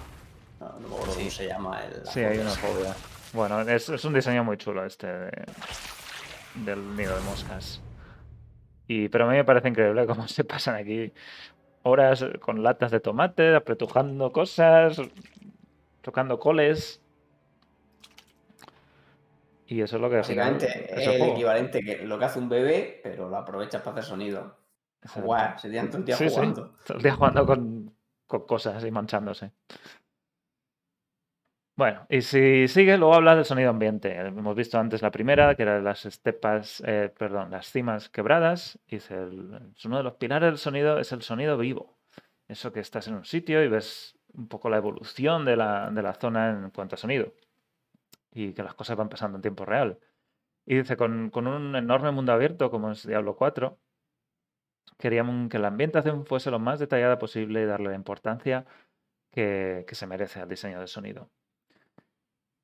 No, no me acuerdo Sí. cómo se llama el. Sí, hay una fobia. Bueno, es, es un diseño muy chulo este de- del nido de moscas. Y, pero a mí me parece increíble cómo se pasan aquí horas con latas de tomate, apretujando cosas, tocando coles. Y eso es lo que final Básicamente es el equivalente que lo que hace un bebé, pero lo aprovechas para hacer sonido. Jugar, se tiran todo el día Sí, sí, jugando. todo el día jugando con, con cosas y manchándose. Bueno, y si sigue, luego habla del sonido ambiente. Hemos visto antes la primera, que era las estepas, eh, perdón, las cimas quebradas. Dice, el- uno de los pilares del sonido es el sonido vivo. Eso que estás en un sitio y ves un poco la evolución de la, de la zona en cuanto a sonido. Y que las cosas van pasando en tiempo real. Y dice, con, con un enorme mundo abierto como es Diablo 4, queríamos que la ambientación fuese lo más detallada posible y darle la importancia que, que se merece al diseño del sonido.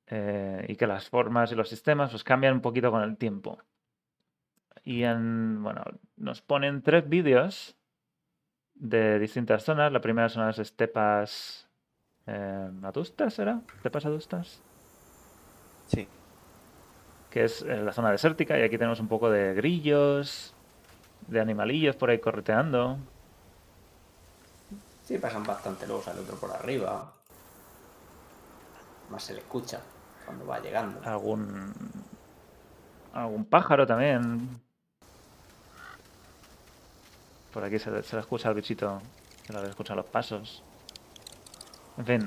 Eh, y que las formas y los sistemas pues, cambian un poquito con el tiempo. Y en, bueno, nos ponen tres vídeos de distintas zonas. La primera son las estepas eh, adustas, ¿será? ¿Estepas adustas? Sí. que es la zona desértica y aquí tenemos un poco de grillos, de animalillos por ahí correteando. Sí, pasan bastante, luego sale otro por arriba. Más se le escucha. cuando va llegando. Algún. Algún pájaro también. Por aquí se, le- se le escucha al bichito. Se le escuchan los pasos. En fin.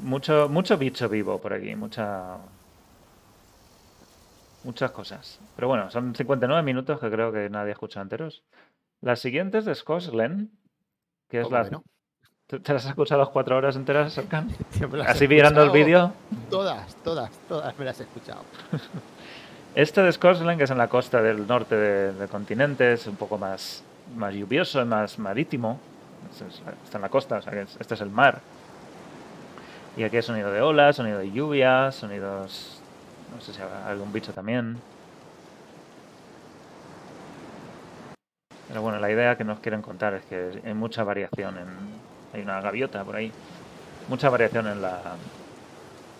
Mucho, mucho bicho vivo por aquí. Mucha. Muchas cosas. Pero bueno, son 59 minutos que creo que nadie escucha enteros. Las siguientes de Scotland, que es ¿Cómo la. no? ¿Te te las has escuchado las cuatro horas enteras, Serkan? [laughs] Así mirando el vídeo. Todas, todas, todas me las he escuchado. [laughs] Este de Scotland, que es en la costa del norte de- del continente, es un poco más, más lluvioso más marítimo. Es- es- Está en la costa, o sea que este es el mar. Y aquí hay sonido de olas, sonido de lluvia, sonidos. No sé si habrá algún bicho también. Pero bueno, la idea que nos quieren contar es que hay mucha variación en. Hay una gaviota por ahí. Mucha variación en la.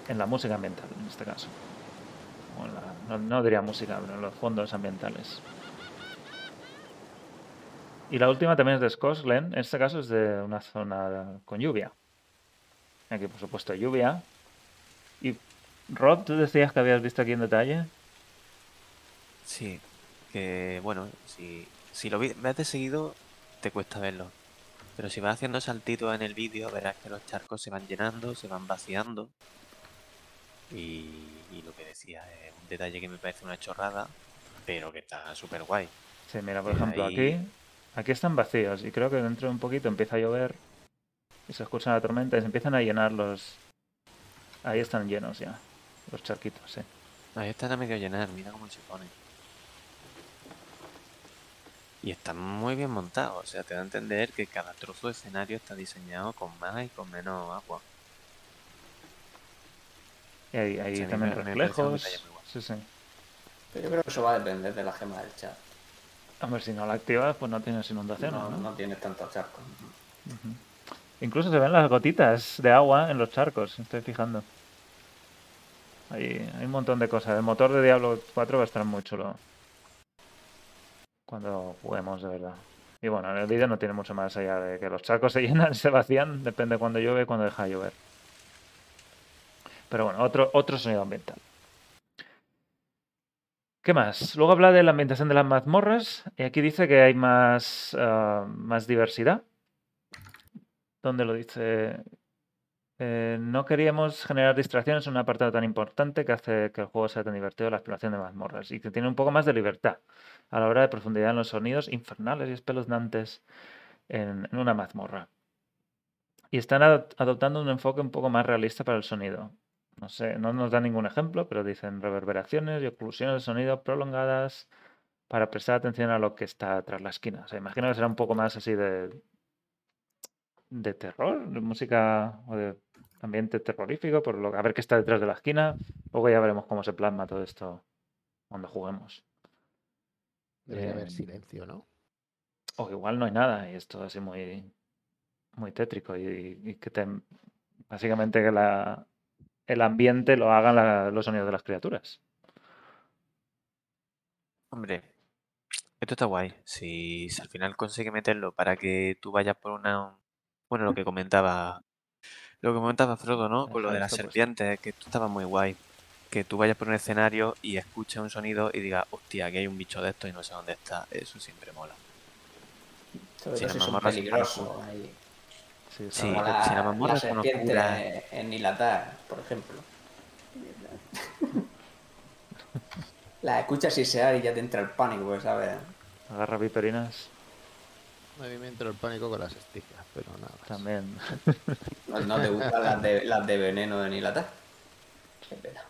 En la música ambiental, en este caso. O en la- no, no diría música, pero en los fondos ambientales. Y la última también es de Scotland. En este caso es de una zona con lluvia. Aquí, por supuesto, lluvia. Y Rob, tú decías que habías visto aquí en detalle. Sí, que bueno, si, si lo ves de seguido, te cuesta verlo. Pero si vas haciendo saltitos en el vídeo, verás que los charcos se van llenando, se van vaciando. Y, y lo que decía es un detalle que me parece una chorrada, pero que está súper guay. Sí, mira, por ejemplo, ahí- aquí, aquí están vacíos y creo que dentro de un poquito empieza a llover y se escucha la tormenta y se empiezan a llenar los... Ahí están llenos ya, los charquitos, sí. Ahí están a medio llenar, mira cómo se pone. Y están muy bien montados, o sea, te da a entender que cada trozo de escenario está diseñado con más y con menos agua. Y hay, hay Sí, a mí también reflejos. Sí, sí. Pero yo creo que eso va a depender de la gema del chat. Hombre, si no la activas, pues no tienes inundaciones, No, ¿no? no tienes tantos charcos. Incluso se ven las gotitas de agua en los charcos, estoy fijando. Hay, hay un montón de cosas. El motor de Diablo 4 va a estar muy chulo. Cuando juguemos, de verdad. Y bueno, el vídeo no tiene mucho más allá de que los charcos se [laughs] llenan y se vacían, depende de cuando llueve y cuando deja de llover. Pero bueno, otro, otro sonido ambiental. ¿Qué más? Luego habla de la ambientación de las mazmorras y aquí dice que hay más, ah, más diversidad. ¿Dónde lo dice? Eh, no queríamos generar distracciones en un apartado tan importante que hace que el juego sea tan divertido la exploración de mazmorras y que tiene un poco más de libertad a la hora de profundidad en los sonidos infernales y espeluznantes en, en una mazmorra. Y están adop- adoptando un enfoque un poco más realista para el sonido. No sé, no nos da ningún ejemplo, pero dicen reverberaciones y oclusiones de sonido prolongadas para prestar atención a lo que está tras la esquina. O sea, imagino que será un poco más así de, de terror, de música o de ambiente terrorífico, por lo, a ver qué está detrás de la esquina. Luego ya veremos cómo se plasma todo esto cuando juguemos. Debería haber Eh, silencio, ¿no? O igual no hay nada y es todo así muy, muy tétrico y, y que te, básicamente que la, el ambiente lo hagan la- los sonidos de las criaturas. Hombre, esto está guay. Si, si al final consigue meterlo para que tú vayas por una... Bueno, lo que [laughs] comentaba... Lo que comentaba Frodo, ¿no? Con lo de las puesto. serpientes, que esto estaba muy guay. Que tú vayas por un escenario y escuches un sonido y digas, hostia, aquí hay un bicho de esto y no sé dónde está. Eso siempre mola. Sobre Sí, todo si son peligrosos. ahí. Sí, Sí, Como la, si la mazmorra la serpiente en Nilatar, por ejemplo. [laughs] La escuchas sisear y ya te entra el pánico, pues, ¿sabes? Agarra viperinas A mí me entró el pánico con las esticas, pero nada. más. también. [laughs] No, no te gustan las de, las de veneno de Nilatar. Qué pena.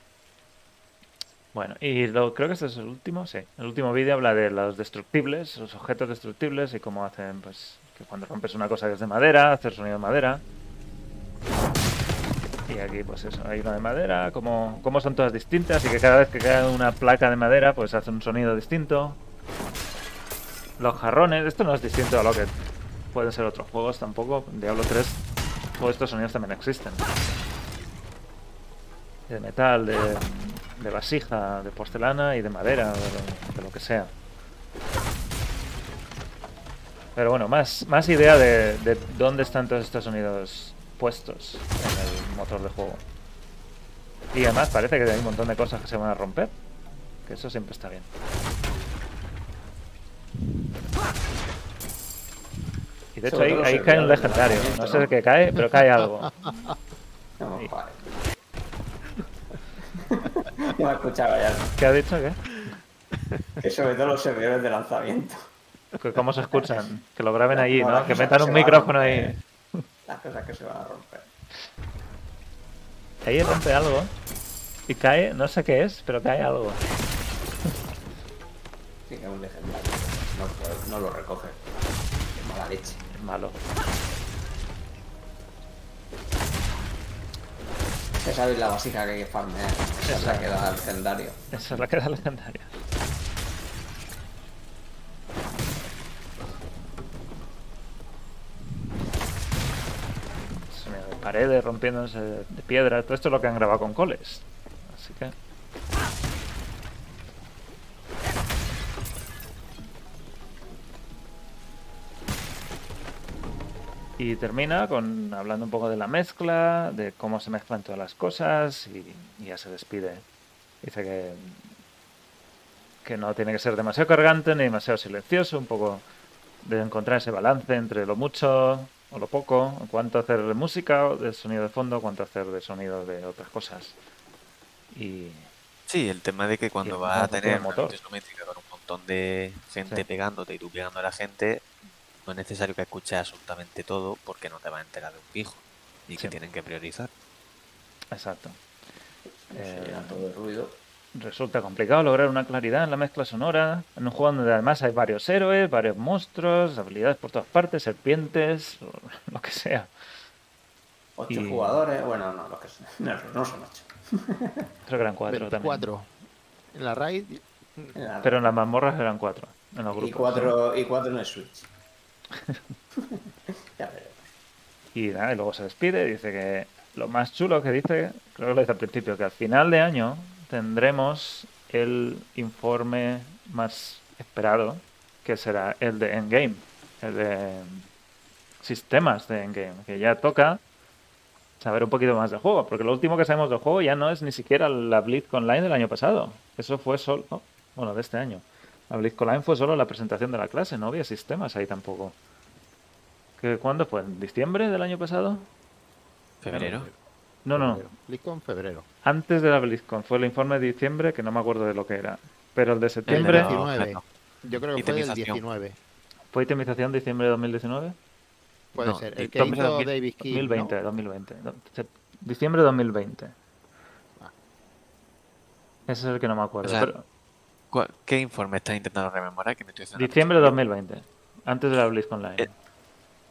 Bueno, y lo, creo que este es el último, sí. El último vídeo habla de los destructibles, los objetos destructibles y cómo hacen, pues, que cuando rompes una cosa que es de madera, hacer sonido de madera. Y aquí, pues eso, hay una de madera, como, como son todas distintas y que cada vez que cae una placa de madera, pues hace un sonido distinto. Los jarrones, esto no es distinto a lo que pueden ser otros juegos tampoco. Diablo 3, todos estos sonidos también existen. De metal, de, de vasija, de porcelana y de madera, de lo, que sea. Pero bueno, más, más idea de, de dónde están todos estos sonidos puestos en el motor de juego. Y además parece que hay un montón de cosas que se van a romper. Que eso siempre está bien. Y de hecho Sobre ahí, cae un legendario. No sé qué cae, pero cae algo. [laughs] No, Sí. vale. Ya me escuchaba ya. ¿Qué ha dicho? ¿Qué? [laughs] Que sobre todo los servidores de lanzamiento. ¿Cómo se escuchan? Que lo graben allí, No, Que metan un micrófono ahí. [laughs] Las cosas que se van a romper. Ahí rompe algo. Y cae, no sé qué es, pero cae algo. Sí, es un legendario. No, puedo- no lo recoge. Qué mala leche. Malo. Ya sabéis la básica que hay que farmear. Esa es la que da legendario. Esa es la que da me- Paredes rompiéndose de piedra. Todo esto es lo que han grabado con coles. Así que. Y termina con hablando un poco de la mezcla, de cómo se mezclan todas las cosas y, y ya se despide. Dice que, que no tiene que ser demasiado cargante ni demasiado silencioso, un poco de encontrar ese balance entre lo mucho o lo poco, en cuanto hacer de música o de sonido de fondo, cuanto hacer de sonido de otras cosas. Y Sí, el tema de que cuando vas a tener una motor. isométrica con un montón de gente Sí. pegándote y tú pegando a la gente, no es necesario que escuches absolutamente todo porque no te vas a enterar de un pijo y Sí. que tienen que priorizar. exacto. Se Eh, todo de ruido. Resulta complicado lograr una claridad en la mezcla sonora, en un juego donde además hay varios héroes, varios monstruos, habilidades por todas partes, serpientes, [laughs] lo que sea. Ocho y- jugadores. Bueno, no, los que son- [laughs] no, no son ocho. [laughs] Creo que eran cuatro también. Cuatro. En la raid. Pero en las mazmorras eran cuatro, en los y grupos. cuatro, y cuatro en el Switch. [laughs] Y nada, y luego se despide dice que lo más chulo que dice, creo que lo dice al principio, que al final de año tendremos el informe más esperado, que será el de Endgame, el de sistemas de Endgame, que ya toca saber un poquito más del juego, porque lo último que sabemos del juego ya no es ni siquiera la Blitz Online del año pasado, eso fue solo, bueno, de este año. La Blitz Online fue solo la presentación de la clase, no había sistemas ahí tampoco. ¿Que, ¿Cuándo fue? ¿En diciembre del año pasado? ¿Febrero? No, no. BlizzCon febrero. antes de la BlizzCon. Fue el informe de diciembre que no me acuerdo de lo que era. Pero el de El de septiembre la- 19. no. Yo creo que fue Itemización. 19. fue itemización diciembre de 2019. Puede No, ser. de- El que diciembre de hizo 2000, David King. 2020, ¿no? 2020. Do- sep- Diciembre de 2020. Ah. Ese es el que no me acuerdo. O sea, pero- ¿Cuál- ¿Qué informe estás intentando rememorar? Que me estoy diciembre de la 2020. Antes de la BlizzCon Online. Eh,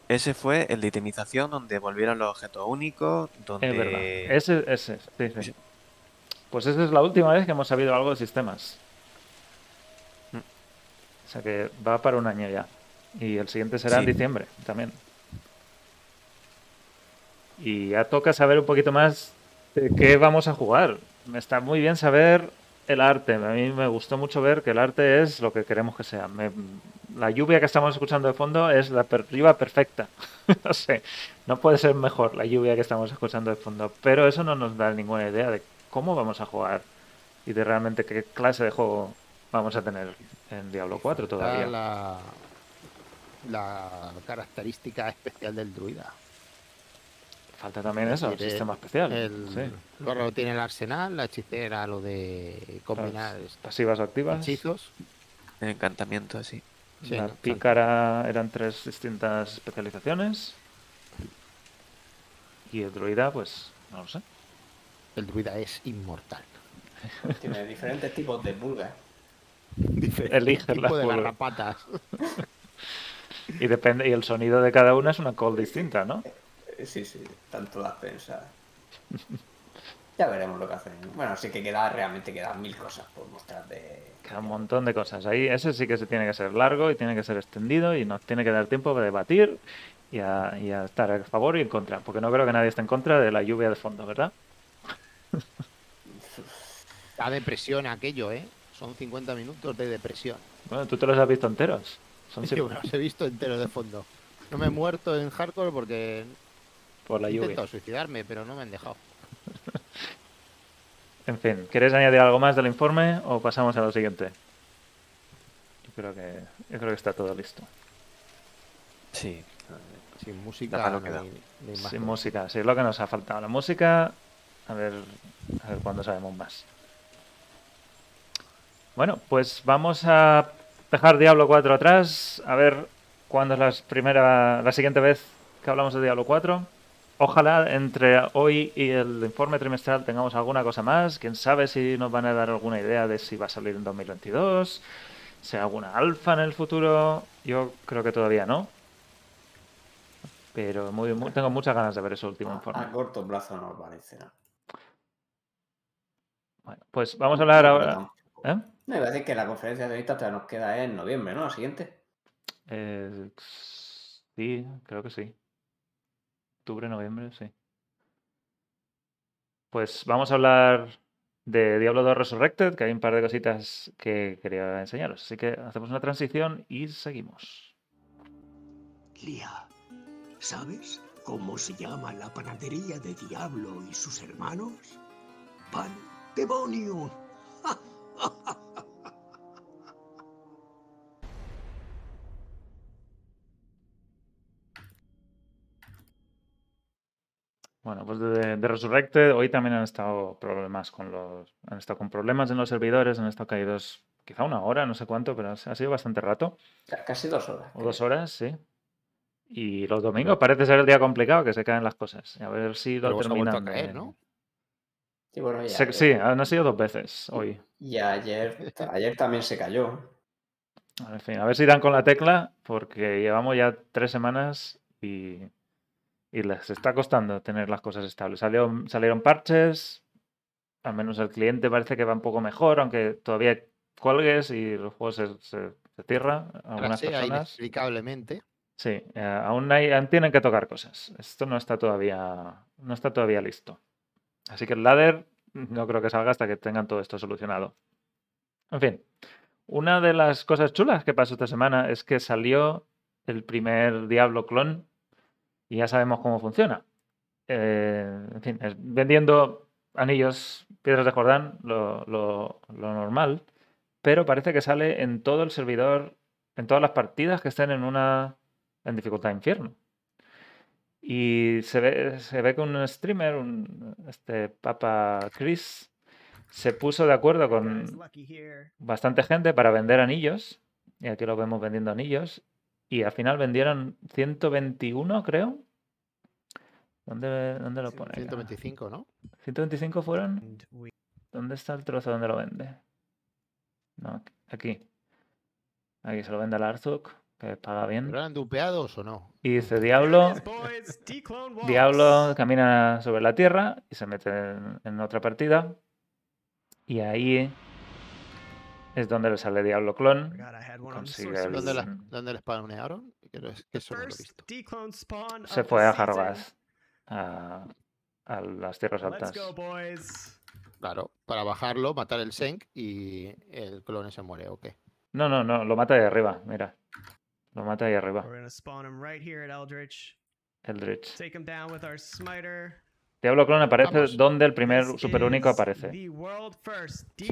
Ese fue el de itemización donde volvieron los objetos únicos, donde... Es verdad. Ese, ese, sí, sí. Pues esa es la última vez que hemos sabido algo de sistemas. Mm. O sea que va para un año ya. Y el siguiente será en diciembre también. Y ya toca saber un poquito más de qué vamos a jugar. Me está muy bien saber el arte. A mí me gustó mucho ver que el arte es lo que queremos que sea. Me- la lluvia que estamos escuchando de fondo es la lluvia perfecta. [laughs] no sé, no puede ser mejor la lluvia que estamos escuchando de fondo. Pero eso no nos da ninguna idea de cómo vamos a jugar y de realmente qué clase de juego vamos a tener en Diablo 4 Está todavía. La, la característica especial del druida. Falta también eso, el sistema especial. El, sí. Luego tiene el arsenal, la hechicera, lo de combinar Las pasivas o activas. hechizos. El encantamiento, así. Sí, la no, pícara eran tres distintas especializaciones. Y el druida, pues, no lo sé. El druida es inmortal. [laughs] Tiene diferentes tipos de pulgas. Diferente Elige tipo las de pulgas. garrapatas. [laughs] Y depende, y el sonido de cada una es una call distinta, ¿no? Sí, sí, tanto las pensadas. Ya veremos lo que hacen. Bueno, sí que queda, realmente quedan mil cosas por mostrar de... Queda un montón de cosas. Ahí ese sí que se tiene que ser largo y tiene que ser extendido y nos tiene que dar tiempo para debatir y a, y a estar a favor y en contra. Porque no creo que nadie esté en contra de la lluvia de fondo, ¿verdad? Da depresión aquello, ¿eh? Son 50 minutos de depresión. Bueno, tú te los has visto enteros. Son [laughs] me los he visto enteros de fondo. No me he muerto en hardcore porque por la he lluvia. intentado suicidarme, pero no me han dejado. En fin, ¿queréis añadir algo más del informe o pasamos a lo siguiente? Yo creo que, yo creo que está todo listo. Sí. Sin música no Sin música, sí, es lo que nos ha faltado. La música, a ver, a ver cuándo sabemos más. Bueno, pues vamos a dejar Diablo 4 atrás, a ver cuándo es la primera, la siguiente vez que hablamos de Diablo 4. Ojalá entre hoy y el informe trimestral tengamos alguna cosa más. Quién sabe si nos van a dar alguna idea de si va a salir en 2022, si hay alguna alfa en el futuro. Yo creo que todavía no. Pero muy, muy- tengo muchas ganas de ver ese último informe. A corto plazo no parecerá. Bueno, pues vamos a hablar ahora. ¿Eh? A decir que la conferencia de ahorita nos queda en noviembre, ¿no? La siguiente. Eh, sí, creo que sí. Octubre, noviembre, sí. Pues vamos a hablar de Diablo 2 Resurrected, que hay un par de cositas que quería enseñaros. Así que hacemos una transición y seguimos. Lía, ¿sabes cómo se llama la panadería de Diablo y sus hermanos? Pan demonio. [laughs] Bueno, pues de, de Resurrected hoy también han estado problemas con los. Han estado con problemas en los servidores, han estado caídos quizá una hora, no sé cuánto, pero ha sido bastante rato. Ca- Casi dos horas. O dos horas, sí. Y los domingos parece ser el día complicado, que se caen las cosas. Y a ver si lo Luego se ha vuelto a terminan. caer, ¿no? Sí, bueno, y Se- ayer- sí, han sido dos veces hoy. Y ayer, ayer también se cayó. En fin, a ver si dan con la tecla, porque llevamos ya tres semanas y, y les está costando tener las cosas estables. Salió- salieron parches, al menos el cliente parece que va un poco mejor, aunque todavía cuelgues y el juego se, se, se cierra. Algunas Crashea personas. inexplicablemente. Sí, eh, aún, hay, aún tienen que tocar cosas. Esto no está todavía, no está todavía listo. Así que el ladder no creo que salga hasta que tengan todo esto solucionado. En fin, una de las cosas chulas que pasó esta semana es que salió el primer Diablo clon y ya sabemos cómo funciona. Eh, en fin, es vendiendo anillos, piedras de Jordán, lo, lo- lo normal, pero parece que sale en todo el servidor, en todas las partidas que estén en una en dificultad infierno. Y se ve, se ve que un streamer, un, este Papa Chris, se puso de acuerdo con bastante gente para vender anillos. Y aquí lo vemos vendiendo anillos. Y al final vendieron 121, creo. ¿Dónde, dónde lo pone? acá? 125, ¿no? ¿125 fueron? ¿Dónde está el trozo donde lo vende? No, aquí. Aquí se lo vende al Arzuk, que paga bien. ¿Pero eran dupeados o no? Y dice Diablo, Diablo camina sobre la tierra y se mete en, en otra partida. Y ahí es donde le sale Diablo Clon. Consigue el- ¿Dónde, la, ¿Dónde les spawnearon? Que, no- que eso no lo he visto. se fue a Harvaz, a, a las tierras altas. Claro, para bajarlo, matar el Senk y el clone se muere, ¿o qué? No, no, no, lo mata ahí arriba, mira. Lo mata ahí arriba, Eldritch. Eldritch. Diablo Clon aparece Vamos. donde el primer super único aparece. The world first Sí,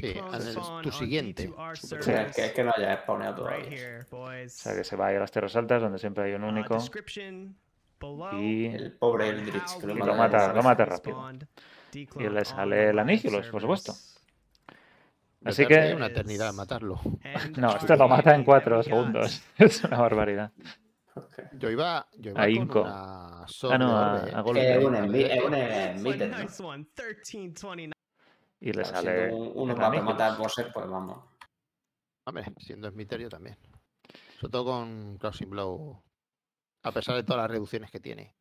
spawn tu siguiente D2R super O sea, servers. que es que no haya spawneado todavía. O sea que se va a ir a las tierras altas donde siempre hay un Uh, único. Y, El pobre Eldritch, que lo mata lo mata rápido. y le sale el live Anihilos, por supuesto. Así que- una eternidad matarlo. [laughs] No, este lo mata en EV that cuatro we got. segundos. [laughs] Es una barbaridad. Yo iba, yo iba A con Inco. una Ah, no, a, ¿eh? a Es un envi- es un That's a envited, ¿no? nice one. 1329. Y le Claro, sale. uno para matar bosses, pues vamos. Hombre, siendo Smiterio también. Sobre todo con Crossing Blow. A pesar de todas las reducciones que tiene.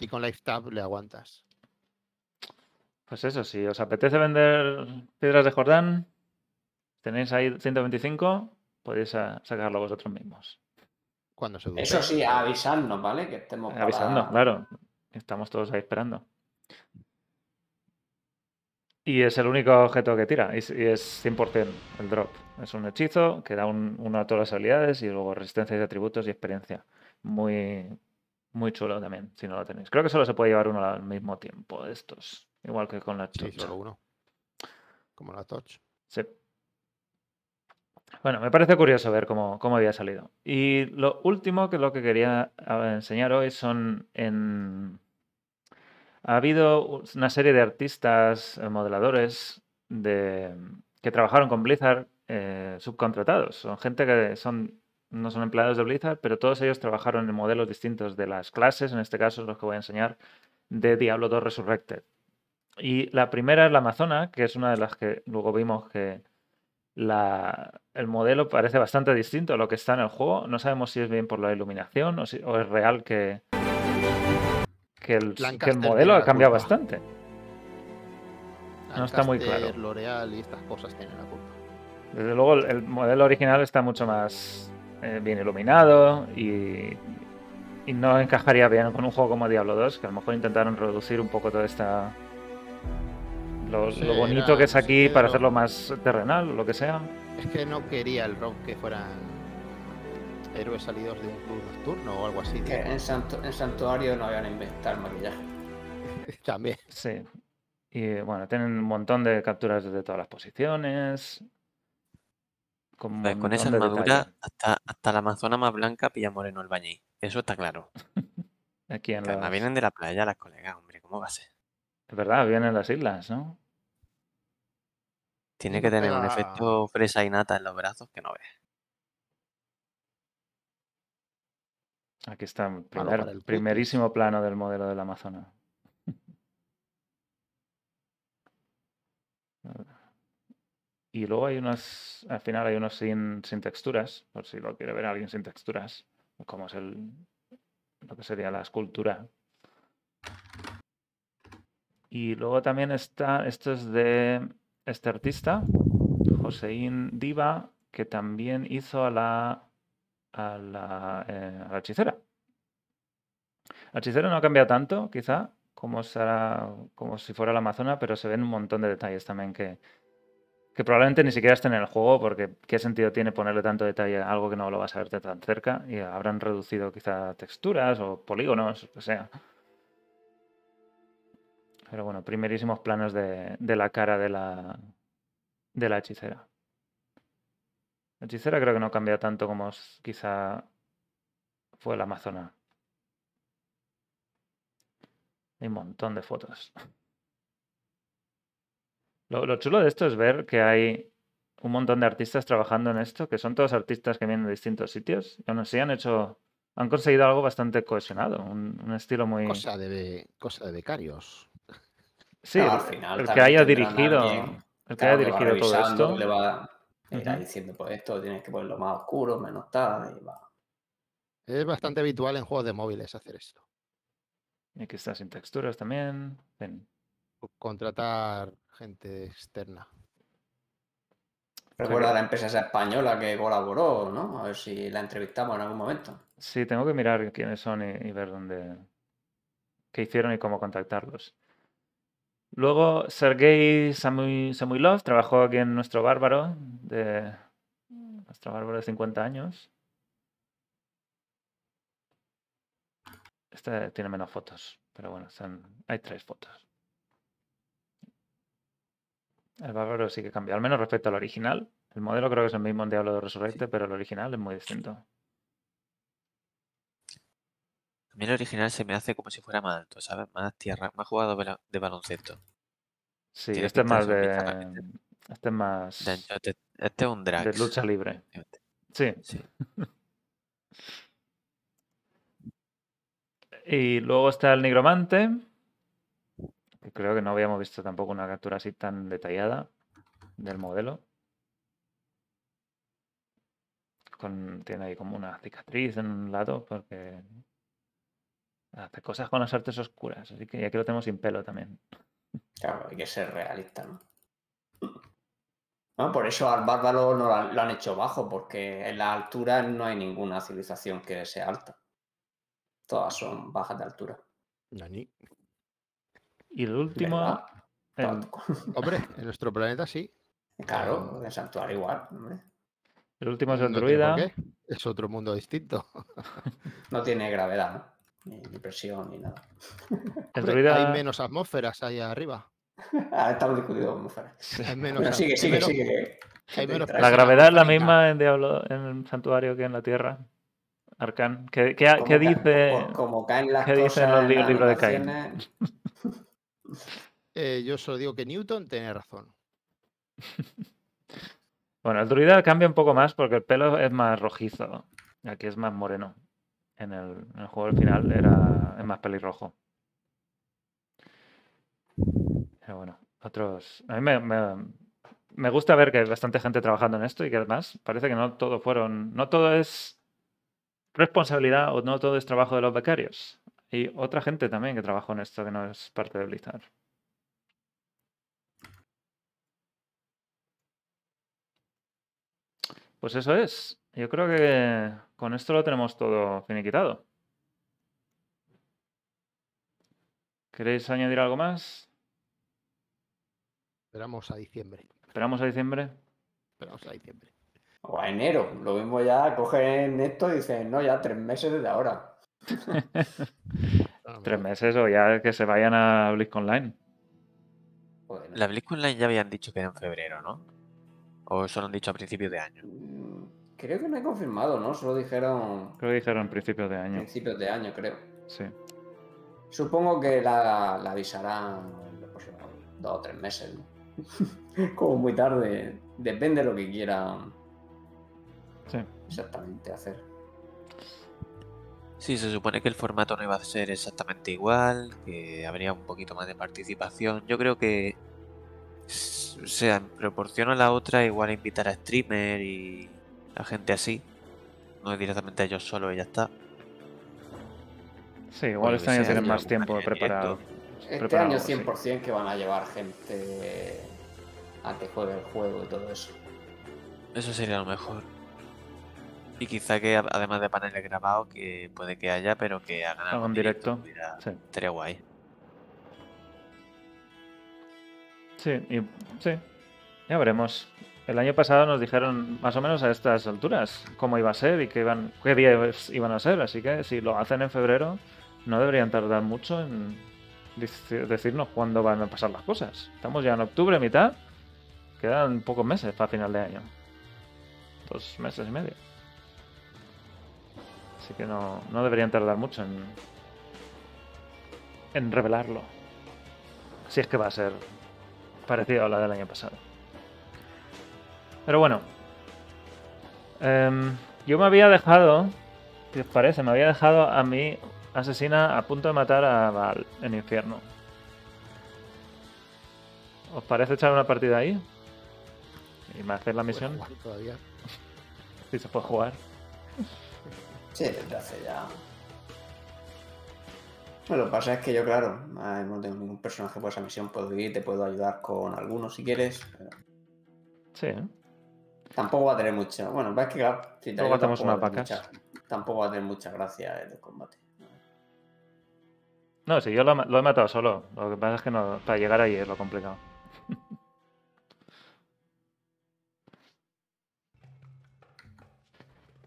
Y con Life Tab le aguantas. Pues eso, si os apetece vender piedras de Jordán, tenéis ahí 125, podéis a- sacarlo vosotros mismos. Cuando se Eso sí, avisarnos, ¿vale? Que estemos para- Avisando, claro. Estamos todos ahí esperando. Y es el único objeto que tira. Y es, y es 100% el drop. Es un hechizo que da un- uno a todas las habilidades y luego resistencia de atributos y experiencia. Muy, muy chulo también, si no lo tenéis. Creo que solo se puede llevar uno al mismo tiempo de estos. Igual que con la Sí, chucha. solo uno. como la Touch. Sí. Bueno, me parece curioso ver cómo, cómo había salido. Y lo último que lo que quería enseñar hoy son en... Ha habido una serie de artistas, eh, modeladores de, que trabajaron con Blizzard eh, subcontratados. Son gente que son, no son empleados de Blizzard, pero todos ellos trabajaron en modelos distintos de las clases, en este caso los que voy a enseñar, de Diablo 2 Resurrected. Y la primera es la Amazona, que es una de las que luego vimos que la, el modelo parece bastante distinto a lo que está en el juego. No sabemos si es bien por la iluminación o, si, o es real que, que, el, que el Lancaster modelo ha cambiado culpa. bastante. No está muy claro. L'Oreal y estas cosas tienen la culpa. Desde luego, el, el modelo original está mucho más eh, bien iluminado y, y no encajaría bien con un juego como Diablo 2, que a lo mejor intentaron reducir un poco toda esta. Lo, Sí, lo bonito era- que es aquí sí, para lo- hacerlo más terrenal o lo que sea. Es que no quería el rock que fueran héroes salidos de un club nocturno o algo así. Que en, santu- en Santuario no habían inventado el maquillaje. [laughs] También. Sí. Y bueno, tienen un montón de capturas desde todas las posiciones. Con, Pues con esa armadura, hasta, hasta la amazona más blanca pilla moreno el bañí. Eso está claro. [laughs] Aquí en las- vienen de la playa las colegas, hombre, ¿cómo va a ser? Es verdad, vienen las islas, ¿no? Tiene Sí, que tener un efecto fresa y nata en los brazos que no ves. Aquí está el primer- el primerísimo plano del modelo del Amazonas. [laughs] Y luego hay unos, al final hay unos sin, sin texturas, por si lo quiere ver alguien sin texturas, como es el, lo que sería la escultura. Y luego también está, esto es de este artista, Joseín Diva, que también hizo a la, a la, eh, a la hechicera. La hechicera no ha cambiado tanto, quizá, como, será, como si fuera la Amazona, pero se ven un montón de detalles también que, que probablemente ni siquiera estén en el juego, porque ¿qué sentido tiene ponerle tanto detalle a algo que no lo vas a ver tan cerca? Y habrán reducido quizá texturas o polígonos, lo que sea. Pero bueno, primerísimos planos de, de la cara de la, de la hechicera. La hechicera creo que no cambia tanto como quizá fue la Amazona. Hay un montón de fotos. [laughs] Lo, lo chulo de esto es ver que hay un montón de artistas trabajando en esto, que son todos artistas que vienen de distintos sitios, y aún así han hecho, han conseguido algo bastante cohesionado, un, un estilo muy... Cosa de, cosa de becarios. Sí, el- al final el que haya dirigido, alguien, el que claro, haya dirigido todo esto. le va le Ujú. diciendo, pues esto tienes que ponerlo más oscuro, menos tal, y va. Es bastante habitual en juegos de móviles hacer esto. Y aquí está sin texturas también. Ven, Contratar gente externa. Recuerda a la empresa esa española que colaboró, ¿no? A ver si la entrevistamos en algún momento. Sí, tengo que mirar quiénes son y, y ver dónde, qué hicieron y cómo contactarlos. Luego, Sergei Samuilov trabajó aquí en nuestro bárbaro, de nuestro bárbaro de 50 años. Este tiene menos fotos, pero bueno, hay tres fotos. El bárbaro sí que cambia, al menos respecto al original. El modelo creo que es el mismo en Diablo de Resurrecte, pero el original es muy distinto. A mí el original se me hace como si fuera más alto, ¿sabes? Más tierra, más jugado de, baloncesto. Sí, Tiene este es más de Este es más De este, este es un drag. de lucha libre. Sí. Sí. [laughs] Y luego está el nigromante. Que creo que no habíamos visto tampoco una captura así tan detallada del modelo. Con, tiene ahí como una cicatriz en un lado porque hace cosas con las artes oscuras. Así que aquí lo tenemos sin pelo también. Claro, hay que ser realista, ¿no? Bueno, por eso al bárbaro no lo han, lo han hecho bajo, porque en la altura no hay ninguna civilización que sea alta. Todas son bajas de altura. Nani. Y el último. [laughs] Hombre, en nuestro planeta sí. Claro, el santuario igual, hombre. el último es el No druida. qué. Es otro mundo distinto. [laughs] No tiene gravedad, ¿no? Ni, ni presión ni nada. [laughs] Hay menos atmósferas ahí arriba. [laughs] Ah, estamos discutiendo fuera. Hay menos, Bueno, sigue, sigue, menos- sigue. hay menos La gravedad es la misma en Diablo, en el santuario que en la Tierra. Arcan. ¿Qué, qué- Como qué dice? como- como caen las qué dicen cosas los libros de Cain? anotaciones, [laughs] Eh, yo solo digo que Newton tiene razón. Bueno, el druida cambia un poco más porque el pelo es más rojizo. Aquí es más moreno. En el, juego al final era, es más pelirrojo. Pero bueno, otros. A mí me, me- gusta ver que hay bastante gente trabajando en esto y que además parece que no todo fueron. No todo es responsabilidad o no todo es trabajo de los becarios. Hay otra gente también que trabajó en esto que no es parte de Blizzard. Pues eso es. Yo creo que con esto lo tenemos todo finiquitado. ¿Queréis añadir algo más? Esperamos a diciembre. ¿Esperamos a diciembre? Esperamos a diciembre. O a enero. Lo mismo ya cogen esto y dicen, no, ya tres meses desde ahora. [laughs] Tres meses o ya que se vayan a Blizz Online. Bueno, La Blizz Online ya habían dicho que era en febrero, ¿no? O eso lo han dicho a principios de año. Creo que no he confirmado, ¿no? Solo dijeron Creo que dijeron principios de año. principios de año, creo. Sí. Supongo que la, la avisarán en los próximos dos o tres meses. ¿no? [laughs] Como muy tarde. Depende de lo que quieran Sí. exactamente hacer. Sí, se supone que el formato no iba a ser exactamente igual, que habría un poquito más de participación. Yo creo que, o sea, en proporción a la otra, igual invitar a streamer y a gente así. No es directamente a ellos solo y ya está. Sí, igual este año tienen más tiempo de directo. Este año algo, sí. 100% que van a llevar gente a que juegue el juego y todo eso. Eso sería lo mejor. Y quizá que a- además de paneles grabados, que puede que haya, pero que hagan algo en directo. Sí. Estaría guay. Sí, y, sí. Ya veremos. El año pasado nos dijeron más o menos a estas alturas cómo iba a ser y qué, iban, qué días iban a ser. Así que si lo hacen en febrero, no deberían tardar mucho en decirnos cuándo van a pasar las cosas. Estamos ya en octubre, mitad. Quedan pocos meses para final de año. Dos meses y medio. Así que no, no deberían tardar mucho en, en revelarlo. Si es que va a ser parecido a la del año pasado. Pero bueno. Em, yo me había dejado, si os parece, me había dejado a mi asesina a punto de matar a Val en infierno. ¿Os parece echar una partida ahí? ¿Y me hacéis la misión? Todavía. [laughs] Si se puede jugar. Sí, desde hace ya. Bueno, lo que pasa es que yo, claro, no tengo ningún personaje por esa misión. Puedo ir, te puedo ayudar con algunos si quieres. pero Sí, ¿eh? Tampoco va a tener mucha. Bueno, es que, si te Luego tampoco unas va a tener vacas. mucha- Tampoco va a tener mucha gracia el combate. No, si yo lo, he ma- lo he matado solo. Lo que pasa es que no, para llegar ahí es lo complicado. [laughs]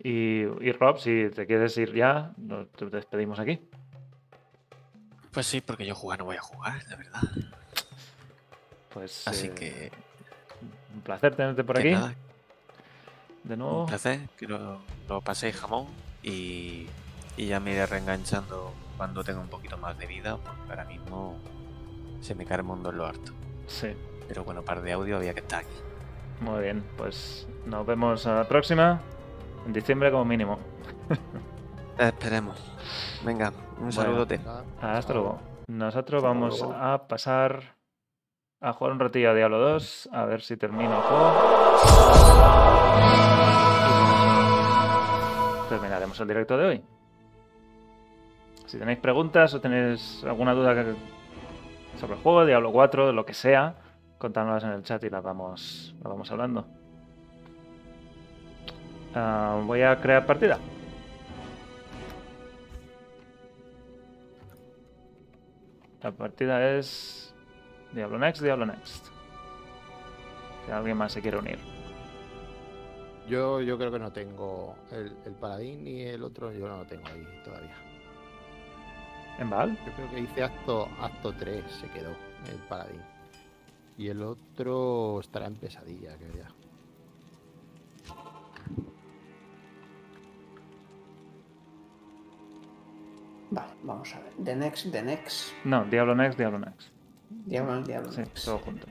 y, y Rob, si te quieres ir ya, nos te despedimos aquí. Pues sí, porque yo jugar no voy a jugar, la verdad. Pues Así eh, que, un placer tenerte por que aquí. nada, De nuevo. un placer, que lo, lo paséis jamón y, y ya me iré reenganchando cuando tenga un poquito más de vida, porque ahora mismo se me cae el mundo en lo harto. Sí, Pero bueno, par de audio había que estar aquí. muy bien. Pues nos vemos a la próxima. En diciembre como mínimo. [laughs] Esperemos. Venga, un Bueno. saludote. Hasta luego. Nosotros Hasta vamos luego. a pasar a jugar un ratillo a Diablo 2, a ver si termino el juego. Terminaremos el directo de hoy. Si tenéis preguntas o tenéis alguna duda sobre el juego, Diablo 4, de lo que sea, contádnoslas en el chat y las vamos, las vamos hablando. Ah, voy a crear partida. La partida es Diablo Next, Diablo Next. Si alguien más se quiere unir. Yo, yo creo que no tengo el, el paladín ni el otro, yo no lo tengo ahí todavía. ¿En Val? Yo creo que hice acto, acto 3, se quedó el paladín. Y el otro estará en pesadilla, que ya. Vale, vamos a ver. The next, the next. No, Diablo Next, Diablo Next. Diablo, Diablo Sí, todo junto.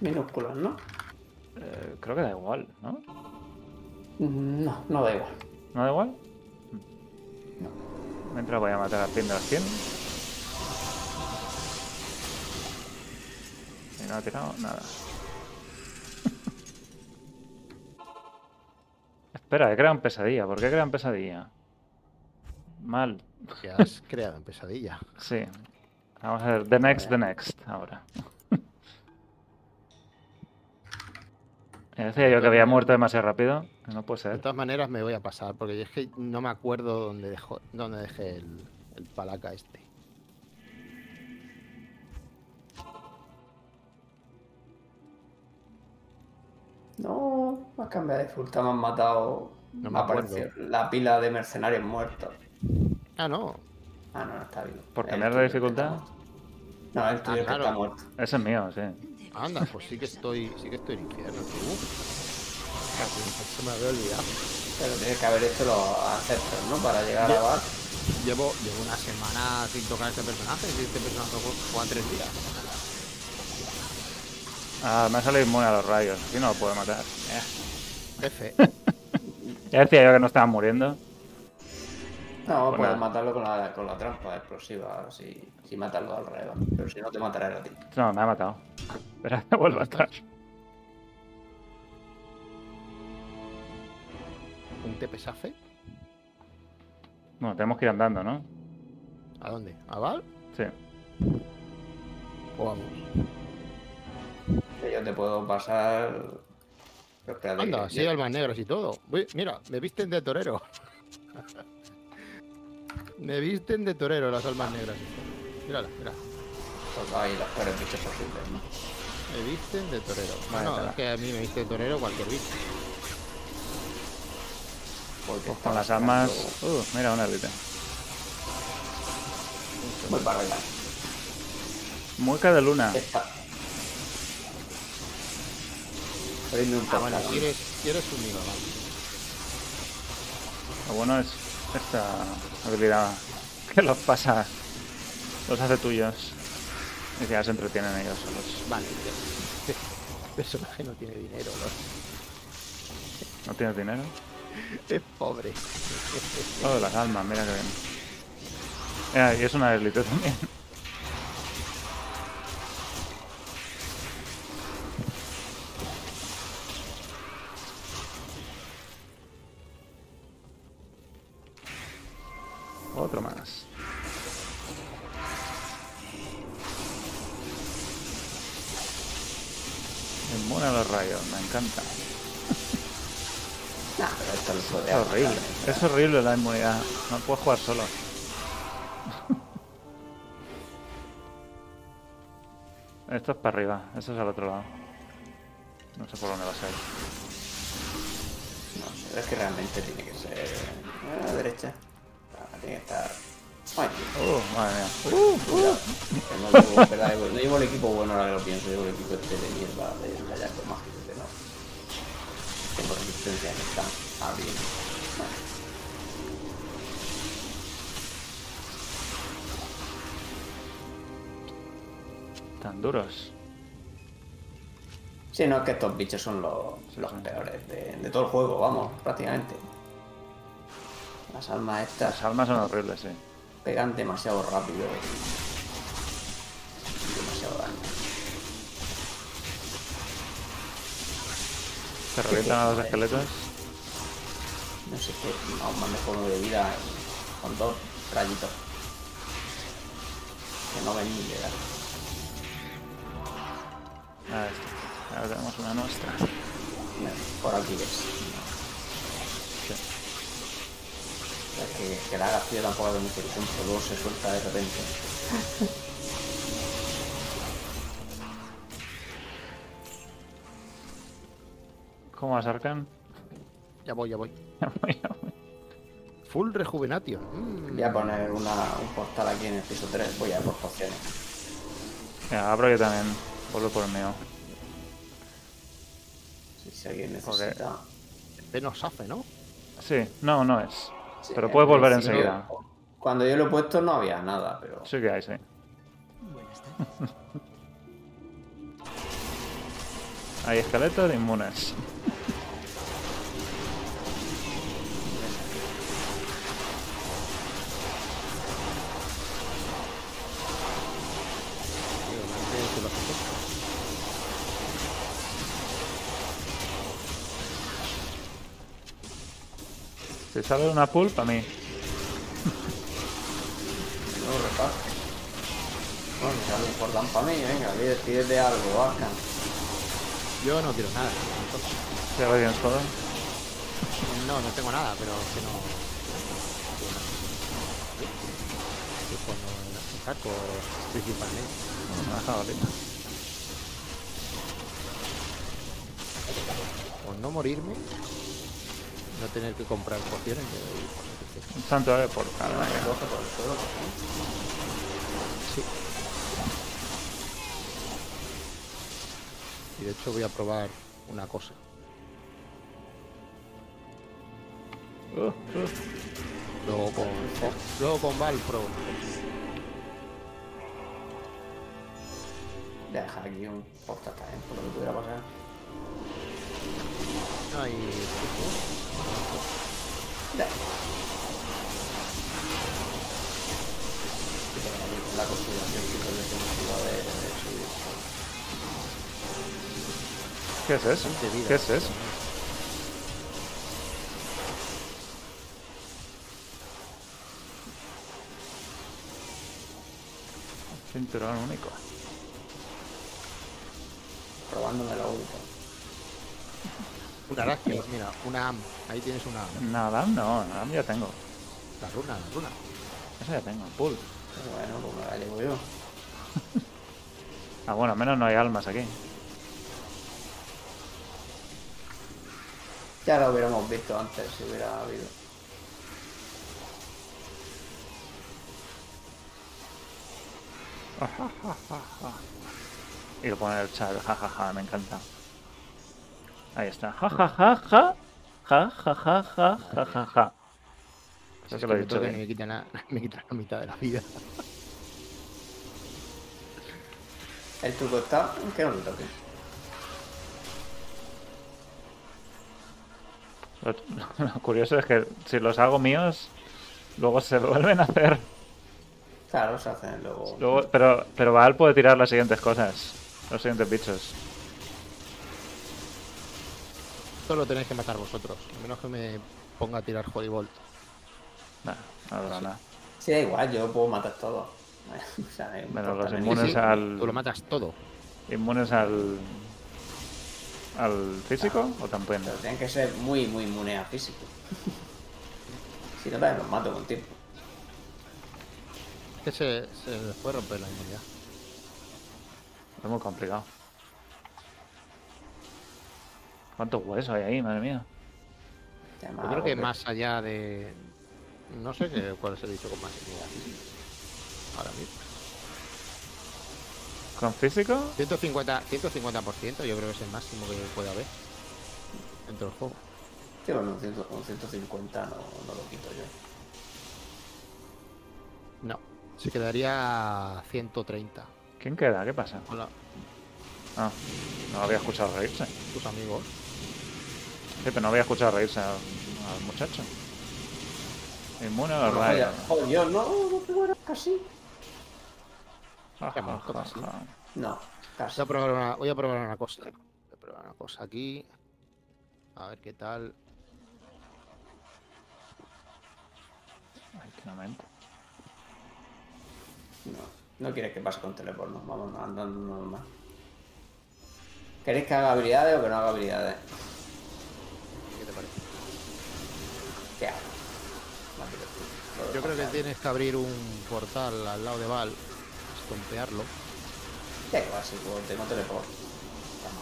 Minúsculos, ¿no? Eh, creo que da igual, ¿no? Mm, No, no da igual. ¿No da igual? No. Mientras voy a matar al pin de las 100. Y no ha tirado nada. [laughs] Espera, he creado un pesadilla. ¿Por qué he creado un pesadilla? Mal. Que has creado en pesadilla. Sí. Vamos a ver. The next, the next. Ahora. Decía yo que había muerto demasiado rápido. que No puede De ser. todas maneras me voy a pasar, porque es que no me acuerdo dónde, dejó, dónde dejé el, el palaca este. No, me has cambiado de full. Me han matado. No me me aparecido la pila de mercenarios muertos. Ah, no. Ah, no, no está vivo. ¿Por cambiar la dificultad? No, el tuyo Ah, que está muerto. Ese es mío, sí. Anda, pues sí que estoy, sí que estoy en infierno. tú. Casi, Se me había olvidado. Pero tienes que haber hecho los ancestros, ¿no? Para llegar a Bar. Llevo, llevo una semana sin tocar este personaje. Y este personaje jue- juega tres días. Ah, me ha salido inmune a los rayos. Aquí no lo puedo matar. Eh. F. [laughs] Ya decía yo que no estaban muriendo. No, Pues puedes nada. matarlo con la, con la trampa explosiva, si, si matarlo alrededor. Pero si no, te matará a ti. No, me ha matado. Espera, [laughs] que vuelva a estar. ¿Un tepesafe? Bueno, tenemos que ir andando, ¿no? ¿A dónde? ¿A Val? Sí. ¿O vamos? Que yo te puedo pasar. Pero espérate. Anda, que- así almas negras y todo. Uy, mira, me visten de torero. [laughs] me visten de torero las almas negras. Mírala, mira. Pues ahí los peores bichos posibles, ¿no? Me visten de torero. Bueno, tela. es que a mí me viste de torero cualquier bicho. Porque Pues está con las sacando armas. Uh, mira, una élite. Muy para arriba. Mueca de luna. Esta. Prende un Ah, bueno, quieres, quieres un hilo, vale. Lo bueno es esta habilidad que los pasa, los hace tuyos. Y ya se entretienen ellos solos. Vale. El [laughs] personaje no tiene dinero, ¿no? ¿No tienes dinero? [laughs] Es pobre. Oh, las almas, mira que bien. Mira, y es una élite también. Otro más. Inmune a los rayos, me encanta. [laughs] Pero esto lo puede Es horrible. Es horrible la inmunidad. No puedes jugar solo. [laughs] Esto es para arriba. Esto es al otro lado. No sé por dónde va a ser. No sé, es que realmente tiene que ser a la derecha. Tiene que estar. Ay, Uh, madre mía. cuidado. Que no, llevo, en verdad, no llevo el equipo bueno ahora que lo pienso, llevo el equipo este de mierda de hallazgo mágico que no. Tengo resistencia que están abriendo. Bueno, Tan duros. Sí, no, es que estos bichos son los, los peores de, de todo el juego, vamos, prácticamente. Las almas estas Las almas son horribles, sí. pegan demasiado rápido demasiado daño. ¿Te revientan a los esqueletos? No sé qué, aún manejo uno de vida con dos rayitos. Que no ven ni llegar. Ah, esto. Ahora tenemos una nuestra. Por aquí ves. Es que, que la haga frío tampoco hace mucho tiempo, luego se suelta de repente. ¿Cómo vas, Arcan? Ya voy, ya voy. [laughs] Ya voy, ya voy. Full rejuvenation. Mm. Voy a poner una, un portal aquí en el piso 3, voy a por pociones. Venga, abro yo también Vuelvo por el mío. Si, si alguien Porque- necesita. Venos Safe, ¿no? Sí, no, no es. Sí, Pero puedes volver enseguida. Cuando yo lo he puesto no había nada, pero. Sí que hay, sí. [laughs] Hay esqueletos inmunes. Si sale una pulpa, a mí. No repaso. Bueno, algo importante para mí, venga, pide- pídete algo, Arkan. Yo no quiero nada. entonces. Ya lo tienes todo. No, no tengo nada, pero que no. Que cuando saco principalmente. Una jabalina. Por no morirme, no tener que comprar pociones. Un santuario por cada coge por el suelo, Sí. Y de hecho voy a probar una cosa. Uh, uh. Luego con, luego con Val Pro. Voy a dejar aquí un porta también, por lo que pudiera pasar. No hay. La configuración que de. ¿Qué es eso? ¿Qué es eso? Cinturón único. Probándome la última. Una Arachio, mira, una AM. Ahí tienes una AM. Nada, no, nada, ya tengo. La runa, la runa. Eso ya tengo, pull. Bueno, pues me la llevo yo. Ah, bueno, al menos no hay almas aquí. Ya lo hubiéramos visto antes si hubiera habido. [laughs] Y lo pone en el chat, jajaja, me encanta. Ahí está, jajajaja, jajajaja, jajaja. Creo Es que lo he me dicho toca y bien. me quitan, la, [laughs] me quitan la mitad de la vida. El truco está que le toque. Lo, [laughs] lo curioso es que si los hago míos, luego se vuelven a hacer. Claro, se hacen luego. Luego, pero, pero Baal puede tirar las siguientes cosas, los siguientes bichos. Esto lo tenéis que matar vosotros. A menos que me ponga a tirar Holy Bolt. Nah, no habrá nada. Sí, da igual, yo puedo matar todo. [laughs] o sea, Menos importa los inmunes Sí, al. Tú lo matas todo. ¿Inmunes al. al físico o también? Pero tienen que ser muy, muy inmunes a físico. [laughs] si no, también los mato con tiempo. Que se, se les puede romper la inmunidad. Es muy complicado. ¿Cuántos huesos hay ahí, madre mía? Yo creo que más allá de. No sé qué, cuál es el dicho con más inmunidad. Ahora mismo. ¿Con físico? 150, 150% yo creo que es el máximo que puede haber dentro del juego. Sí, bueno, un, ciento- un 150 no, no lo quito yo. No, se quedaría 130. ¿Quién queda? ¿Qué pasa? Hola, Ah, no había escuchado reírse. tus amigos. Sí, pero no había escuchado reírse al, al muchacho. Inmune a Bueno, rayos. joder, no, no te mueras casi. Ja, Ya ja, hemos ja, casi. ja. No, casi. Voy a probar una, voy a probar una cosa. Voy a probar una cosa aquí. A ver qué tal. Ay, qué momento. No, no quieres que pase con teleporno, vamos andando normal. ¿Queréis que haga habilidades o que no haga habilidades? ¿Qué te parece? ¿Qué hago? Más divertido. Lo Yo creo que tienes que abrir un portal al lado de Val, estompearlo. Da igual, si tengo teleport.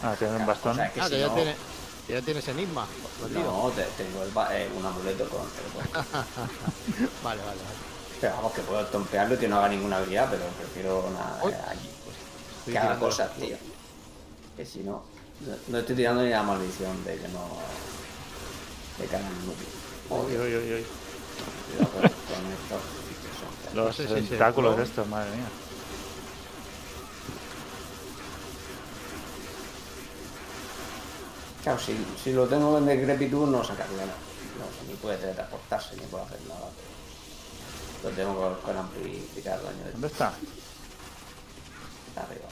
Ah, ¿tienes un bastón? O sea, que ah, si que ya, no- tiene, ya tienes enigma. No, te- tengo el ba- eh, un amuleto con teleport. [laughs] vale, vale, vale. Pero vamos, que puedo estompearlo y que no haga ninguna habilidad, pero prefiero nada Uy. eh, allí. pues, que haga cosas, tío. Que si no, no, no estoy tirando ni la maldición de que no. de que hagan inútil. Uy, uy, uy, Los sé si se tentáculos flow. estos, madre mía. Claro, si, si lo tengo en decrepitud no sacaría nada. No, ni puede teletransportarse ni puede hacer nada. Lo tengo con, con amplificar daño de ¿Dónde está? arriba.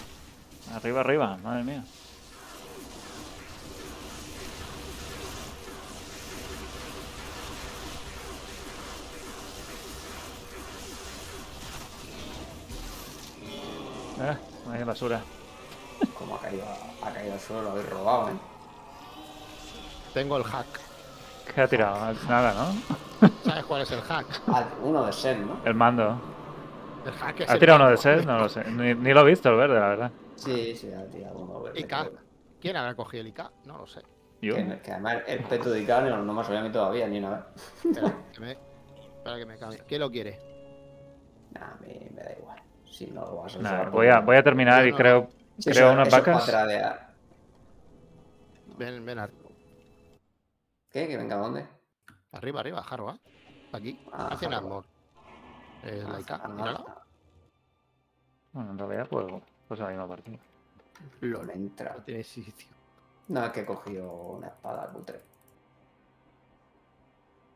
Arriba, arriba, madre mía. Eh, hay basura. Como ha caído, ha caído al suelo, lo habéis robado, ¿eh? Tengo el hack. ¿Qué ha tirado? Nada, ¿no? [laughs] ¿Sabes cuál es el hack? Ah, uno de ser, ¿no? El mando. El hack es ¿Ha el tirado uno de set? No lo sé. Ni, ni lo he visto el verde, la verdad. Sí, sí, ha tirado uno verde. IK. creo. ¿Quién habrá cogido el IK? No lo sé. Yo. Que, que además el peto de Icao no, no me ha salido a mí todavía, ni una vez. Espera, que me, espera que me cambie. ¿Quién lo quiere? Nah, a mí me da igual. Si no lo vas a usar, voy a, voy a terminar y no- creo, Sí, creo eso- unas eso vacas. para. Ven, ven ar- ¿Qué? ¿Que venga a dónde? arriba, arriba, Jarroa. Aquí. Ah, armor. Es la IK. Ah, Mírala. Bueno, en realidad, pues, pues la misma partida. LOL. Entra. No tiene sitio. No, es que he cogido una espada cutre.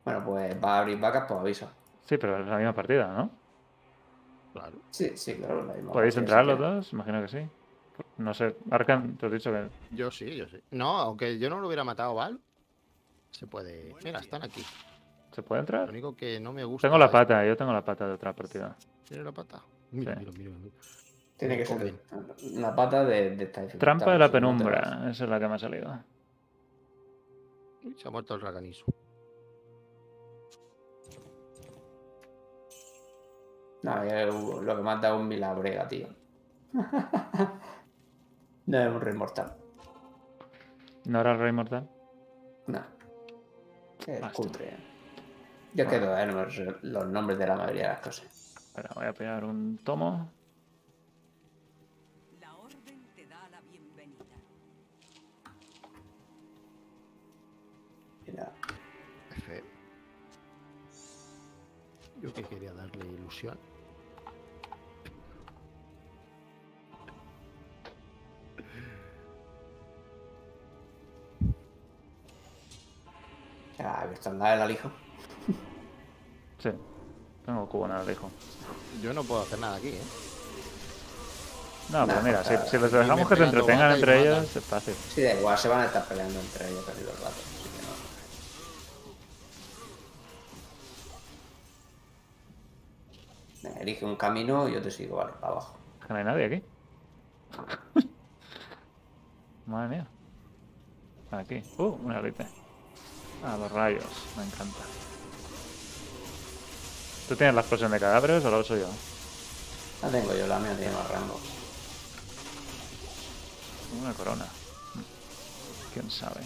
Bueno, pues va a abrir vacas, pues aviso. Sí, pero es la misma partida, ¿no? Claro. Sí, sí, claro. la misma ¿Podéis entrar los dos? Imagino que sí. No sé, Arkan, te has dicho que Yo sí, yo sí. No, aunque yo no lo hubiera matado, Val. Se puede. Mira, están aquí. se puede Lo entrar. único que no me gusta. Tengo la pata, yo tengo la pata de otra partida. ¿Tiene la pata? Mira, Sí. mira, mira, mira. Tiene que ser una pata de, de esta dificultad, Trampa de la penumbra, esa es la que me ha salido. Uy, se ha muerto el raganizo. No, yo lo que mata es un milabrega, tío. [laughs] no es un rey mortal. ¿No era el rey mortal? No. Es cutre. Yo es que todavía no me sé los nombres de la mayoría de las cosas. Voy a pegar un tomo. Que quería darle ilusión. ya he visto andar el alijo. Sí, tengo cubo en el alejo. Yo no puedo hacer nada aquí, ¿eh? No, pero Nah, mira, si, si les irme dejamos que se entretengan entre ellos, es fácil. Sí, da igual, se van a estar peleando entre ellos casi todo el elige un camino y yo te sigo, vale, para abajo. Que no hay nadie aquí. [laughs] Madre mía. Aquí. Uh, una elite. Ah, los rayos. Me encanta. ¿Tú tienes la explosión de cadáveres o la uso yo? La tengo yo, la mía tiene más rango. Una corona. ¿Quién sabe?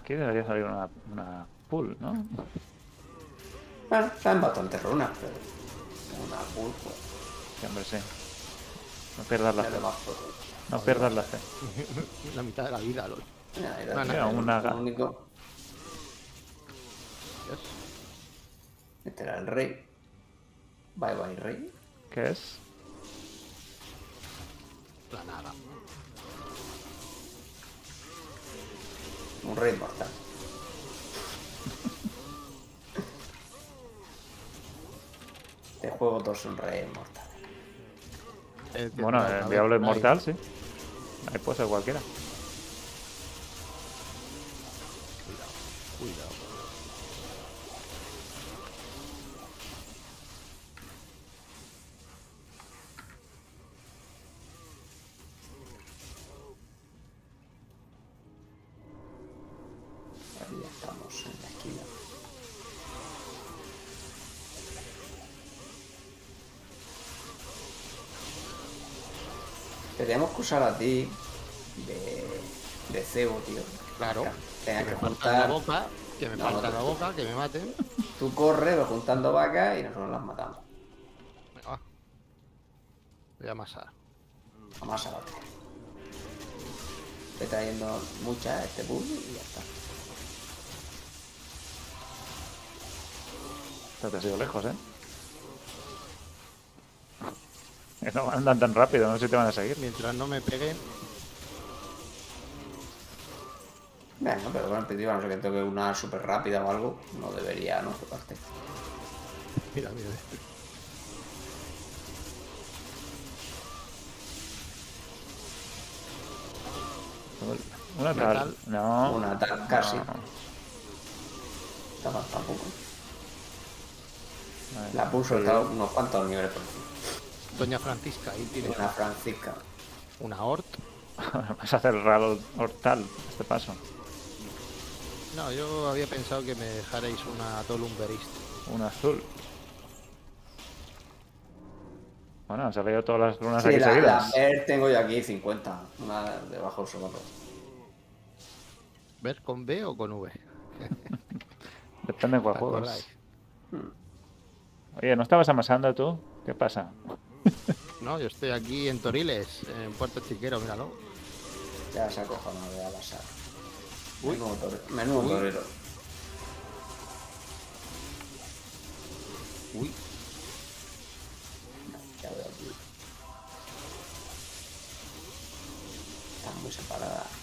Aquí debería salir una, una pool, ¿no? Bueno, salen bastantes runas, pero una pool, pues, Sí, hombre, sí. No pierdas la fe. No pierdas la fe. [laughs] La mitad de la vida, lol. Una naga. lo único. Dios. Este era el rey. Bye bye, rey. ¿Qué es? La nada. Un rey mortal. Este juego todos son reyes mortales. Que Bueno, el Diablo vez, Inmortal, sí. Ahí puede ser cualquiera. Cuidado, cuidado. Usar a ti de, de cebo, tío. Claro. Tenga Que que me falta la juntar. boca, que me No, falta no, la boca, que me maten. Tú corres, vas juntando vacas y nosotros las matamos. Venga, va. Voy a amasar. Vamos a la otra. Estoy trayendo muchas a este pool y ya está. Esto te ha sido lejos, ¿eh? Que [laughs] no andan tan rápido, no sé si te van a seguir. Mientras no me peguen, Bueno, pero bueno, en principio, a no sé que toque una súper rápida o algo, no debería, ¿no? Tocarte. mira, mira. Una tal. tal. No. Una tal, casi. no. Tampoco. tampoco. Vale. La pulso está unos cuantos niveles por encima. Doña Francisca, ahí tiene Una Francisca. una hort. [laughs] Vas a hacer raro hortal este paso. No, yo había pensado que me dejarais una Tolumberist. Un azul. Bueno, han salido todas las runas Sí, aquí la, la seguidas. Mer tengo yo aquí 50. Una debajo del sobaco. ¿Ver con B o con V? [laughs] Depende de cuál ¿Te juegues. acordáis? Oye, ¿no estabas amasando tú? ¿Qué pasa? [laughs] No, yo estoy aquí en Toriles, en Puerto Chiquero, míralo. Ya se ha cojonado de alasar. Uy. Menudo torero. Menudo Uy. torero. Uy, Ya veo aquí. Están muy separadas.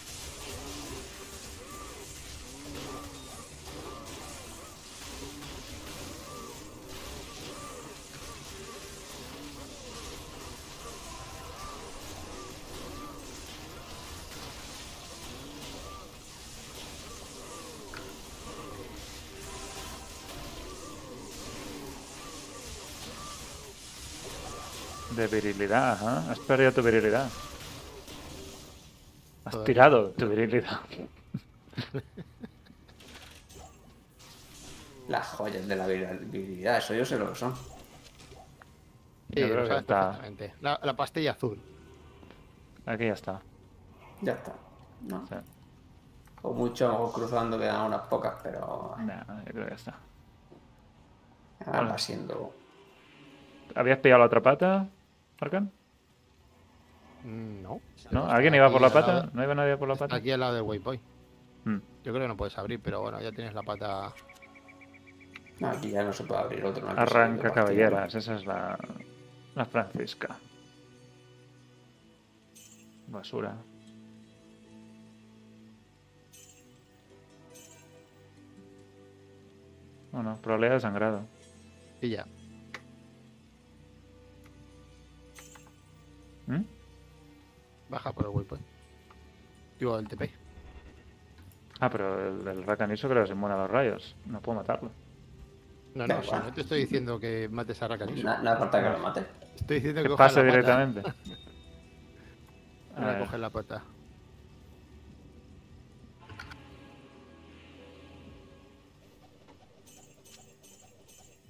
De virilidad, ajá. Has perdido tu virilidad. Has Joder. tirado tu virilidad. [laughs] Las joyas de la vir- virilidad, eso yo sé lo que son. sí, Yo creo lo que está-. La, la pastilla azul. Aquí ya está. Ya está. No. Sí. O mucho, cruzando quedan unas pocas, pero Nah, yo creo que ya está. ahora Vale. va siendo. ¿Habías pillado la otra pata, Arkan? Mm, No. ¿No? ¿Alguien iba por la pata? ¿No iba nadie por la pata? Aquí al lado del waypoint. Mm. Yo creo que no puedes abrir, pero bueno, ya tienes la pata. No, aquí ya no se puede abrir otro. no Arranca caballeras, esa es la, la Francisca. Basura. Bueno, probabilidad de sangrado. Y ya. ¿Mm? Baja por el waypoint. Digo, el TP. Ah, pero el, el Rakaniso creo que se inmune a los rayos. No puedo matarlo. No, no, si no te estoy diciendo que mates a ¿no? Rakaniso. No falta que lo mate. Estoy diciendo Que pase directamente. [laughs] A Ahora ver, coges la pata.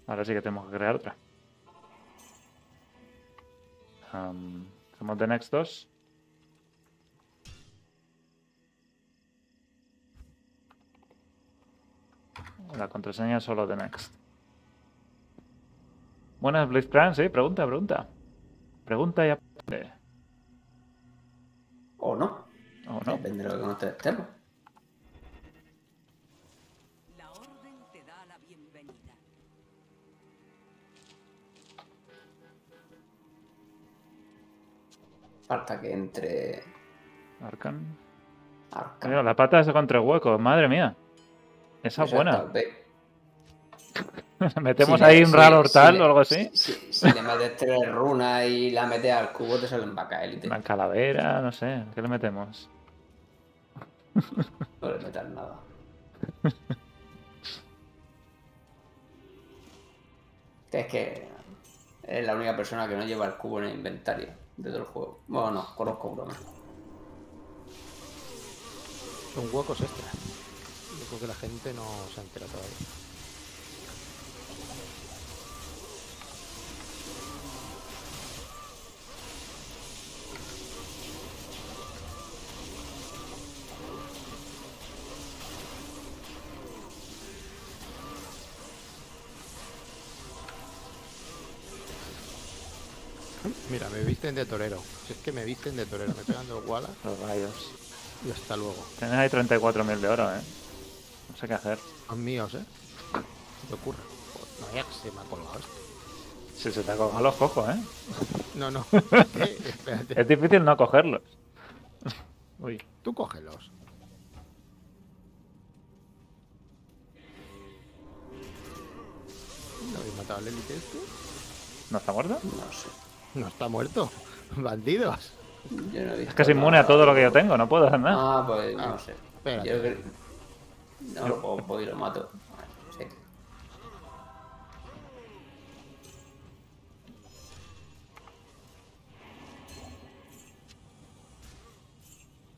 ahora sí que tenemos que crear otra. Am, Hacemos de Next 2. La contraseña es solo de Next. Buenas, Blitzcrank, sí, pregunta, pregunta. Pregunta y aprende. O no. ¿O no? Depende de lo que contestemos. Falta que entre. Arcan. Arca. Mira, la pata es contra el hueco, madre mía. Esa es buena. [laughs] Metemos Si ahí le- un si raro hortal si o algo así. Si, le metes tres runas y la metes al cubo, te salen vaca élite. Una calavera, no sé. ¿Qué le metemos? [laughs] No le metas nada. [laughs] Es que es la única persona que no lleva el cubo en el inventario de todo el juego. Bueno, no, conozco broma. Son huecos extra. Yo creo que la gente no se entera todavía. Visten de torero. Si es que me visten de torero. Me pegan dos gualas [laughs] Los rayos. y hasta luego. Tienes ahí 34.000 de oro, ¿eh? No sé qué hacer. Son míos, ¿eh? ¿Qué ocurre? Joder, No, ya que se me ha colgado esto. Si se te cojan los cojos, ¿eh? No, no. [laughs] ¿Qué? Espérate. Es difícil no cogerlos. [laughs] Uy, Tú cógelos. ¿No habéis matado al élite este? ¿no está muerto? No sé. No está muerto. [laughs] Bandidos. Yo no he visto Es que es inmune a todo lo que yo tengo, no puedo hacer nada. Ah, pues Ah, no sé. espérate. Yo creo- No lo puedo, voy y lo mato. Sí.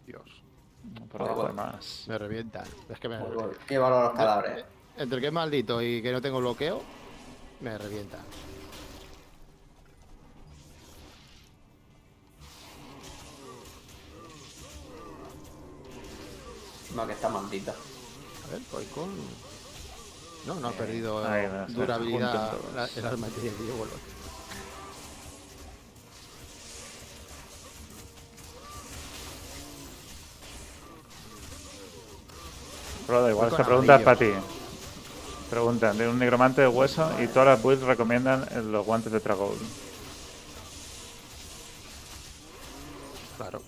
Dios. Por abajo hay más. Me revientan. Es que me ¿Qué valor los cadáveres? Entre que es maldito y que no tengo bloqueo, me revientan. Encima que está maldito. A ver, voy con. No, no ha perdido Ahí, me las durabilidad la- el arma que vuelvo. Broda, igual esta pregunta es para ti. Preguntan de un nigromante de hueso y todas las builds recomiendan los guantes de Tragol. Claro.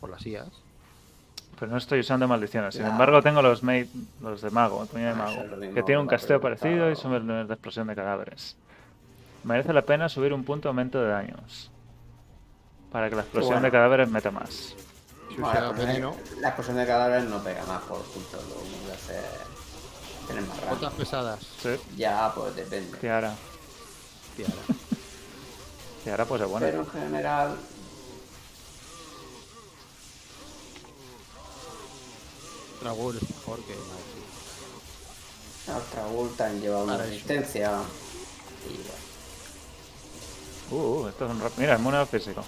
Por las IAS. Pero no estoy usando maldiciones. Sin Ya. embargo, tengo los made, los de mago, puño de Ah, mago, es lo mismo que tiene un casteo parecido y niveles de explosión de cadáveres. Merece la pena subir un punto de aumento de daños. Para que la explosión bueno. de cadáveres meta más. Bueno, la, explosión, la explosión de cadáveres no pega más por punto. Lo único que hace es tener más botas rango. pesadas. Sí. Ya, pues depende. Tiara. Tiara. Tiara pues es buena. Pero en general, Dragón es mejor que lleva una resistencia. Y bueno, Uh, uh, esto es un rap- Mira, inmune al físico.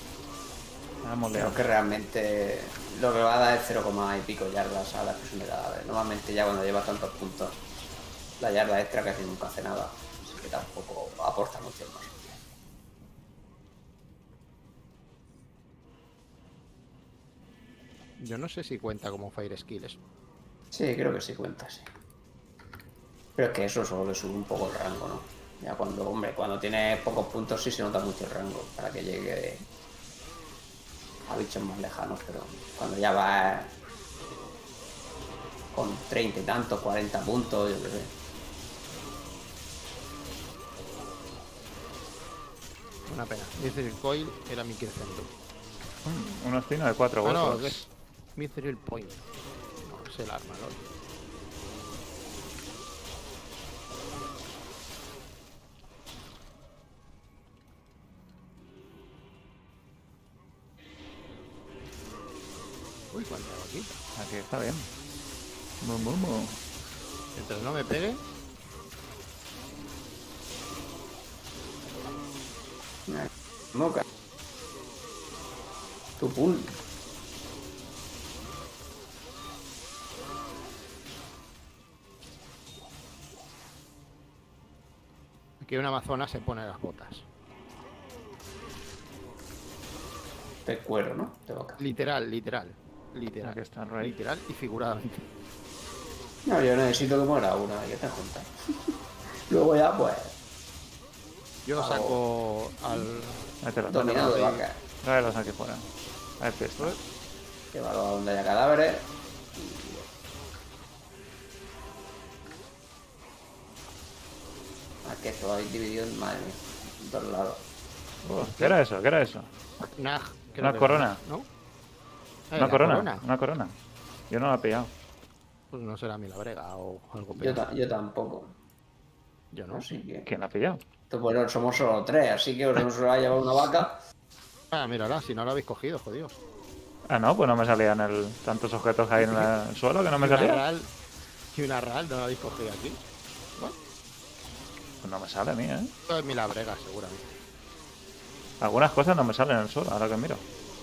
Liado. que realmente lo que va a dar es 0, y pico yardas a la explosión de. Normalmente ya cuando lleva tantos puntos, la yarda extra casi nunca hace nada. Así que tampoco aporta mucho más. Yo no sé si cuenta como Fire Skill eso. Sí, creo que sí cuenta, sí. Pero es que eso solo le sube un poco el rango, ¿no? Ya cuando, hombre, cuando tiene pocos puntos sí se nota mucho el rango para que llegue a bichos más lejanos, pero cuando ya va con 30 y tantos, 40 puntos, yo qué sé. Una pena. Mithril Coil era mi crecendo. Mm, Un ostino de cuatro Ah, no, huecos. es Mithril Point. Es el arma, ¿no? Uy, cuánta vaquita. Aquí está bien. Mu, mu, mu. Mientras no me pegue, Moca. Tu pool. Aquí una amazona se pone las botas. De cuero, ¿no? De boca. Literal, literal. Literal. Aquí está rey. Literal y figuradamente. No, yo necesito que muera una, ya te juntas. [laughs] Luego ya, pues, Yo saco al. Dominado de vaca. Tráelos aquí fuera. Ahí está. Llevarlo a donde haya cadáveres. Aquí esto habéis dividido en madre mía, en dos lados. Uh, ¿Qué era eso? ¿Qué era eso? Una corona. era, ¿No? Eh, Una la corona, Una corona. Yo no la he pillado. Pues no será mi labrega o algo Yo, peor. ta- yo tampoco. Yo no. Así que. ¿Quién la ha pillado? Esto, Bueno, somos solo tres, así que os ha llevado una vaca. Ah, mírala, si no la habéis cogido, jodidos. Ah, no, pues no me salían el, tantos objetos que hay en la- [laughs] el suelo que no me salían. y una ral no la habéis cogido aquí. Pues no me sale a mí, ¿eh? Esto es mi labrega, seguramente. Algunas cosas no me salen en el suelo, ahora que miro.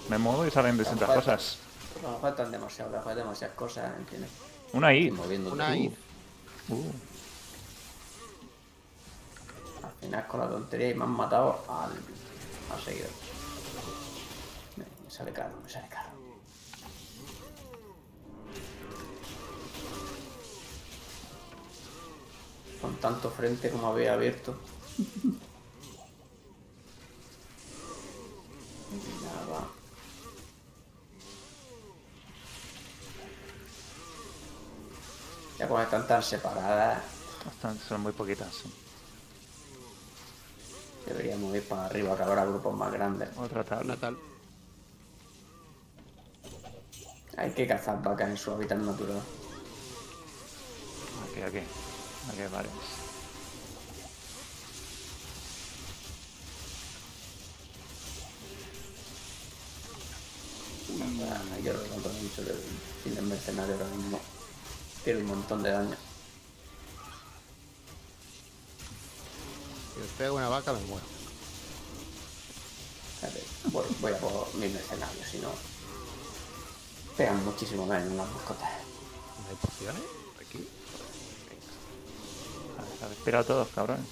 Me muevo y salen distintas Falta- cosas. Nos faltan demasiado, nos faltan demasiadas cosas, ¿entiendes? Una I. Una. I. Uh, Al final con la tontería y me han matado al. ha seguido. Me, me sale caro, me sale caro. Con tanto frente como había abierto. Nada. Ya cuando están tan separadas, Están- son muy poquitas. sí. deberíamos ir para arriba, que habrá grupos más grandes. Otra tabla. Natal. Hay que cazar vacas en su hábitat natural. Aquí, aquí. Varias. Ah, Yo lo noto mucho del cine mercenario ahora mismo. Tiene un montón de daño. Si os pego una vaca, me muero. Espérate, Voy, voy a por mis mercenarios, si no. Pegan muchísimo menos las mascotas. ¿No hay pociones? Aquí. Se ha respirado todos, cabrón.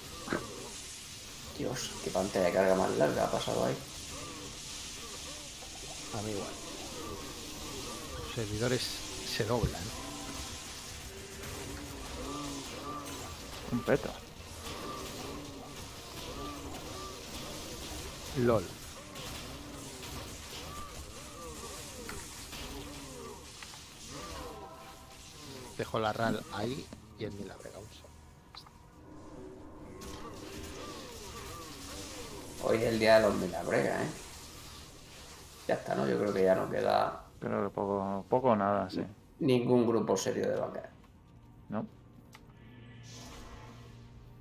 Dios, qué pantalla de carga más larga ha pasado ahí. A mí igual. Los servidores se doblan. Un peto. LOL. Dejo la RAL ahí y el milagro. Hoy es el día de los milagregas, ¿eh? Ya está, ¿no? Yo creo que ya no queda Creo que poco, poco o nada, sí. ningún grupo serio de vacas. No.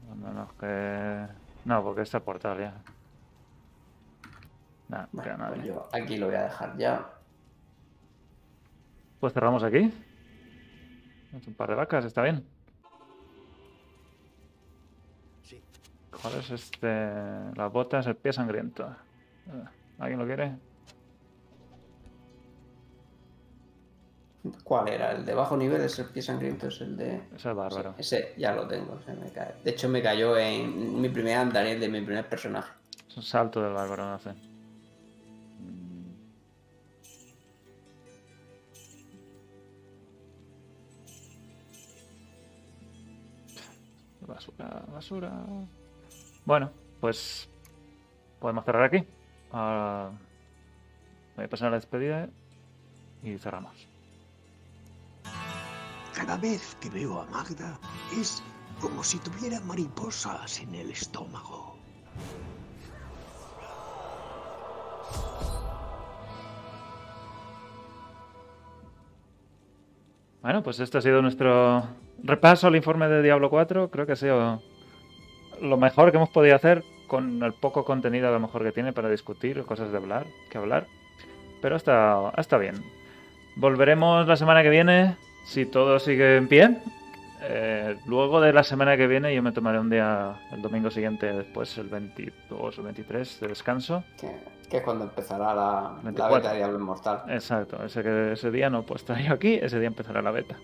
A menos que. No, porque está portal ya. Queda Bueno, pues yo aquí lo voy a dejar ya. Pues cerramos aquí. Un par de vacas, está bien. ¿Cuál es este? Las botas, el pie sangriento. ¿Alguien lo quiere? ¿Cuál era? ¿El de bajo nivel? ¿Es el pie sangriento? ¿Es el de...? Ese es bárbaro. Ese ya lo tengo, se me cae. De hecho, me cayó en mi primer andariel de mi primer personaje. Es un salto del bárbaro, no sé. Basura, basura. Bueno, pues podemos cerrar aquí. Ahora voy a pasar a la despedida y cerramos. Cada vez que veo a Magda es como si tuviera mariposas en el estómago. Bueno, pues este ha sido nuestro repaso al informe de Diablo 4. Creo que ha sido lo mejor que hemos podido hacer con el poco contenido a lo mejor que tiene para discutir, cosas de hablar, que hablar. Pero está, está bien. Volveremos la semana que viene, si todo sigue en pie. Eh, luego de la semana que viene yo me tomaré un día el domingo siguiente, después el 22 o 23 de descanso. Que, que es cuando empezará la, la 24. beta de Diablo Inmortal. Exacto, ese, ese día no puedo estar yo aquí, ese día empezará la beta.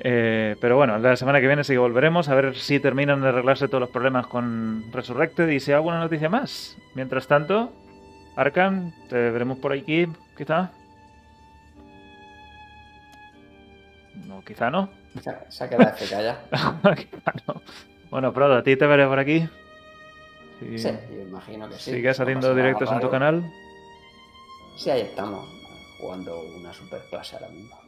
Eh, pero bueno, la semana que viene sí que volveremos a ver si terminan de arreglarse todos los problemas con Resurrected y si hay alguna noticia más. Mientras tanto, Arkham, te veremos por aquí, quizá. No, quizá no. Se, se ha quedado FK ya. [laughs] Quizá no. Bueno, Prodo, a ti te veré por aquí. Sí. Sí, yo imagino que sí. ¿Sigue No saliendo directos en tu canal? Sí, ahí estamos. Jugando una super clase ahora mismo.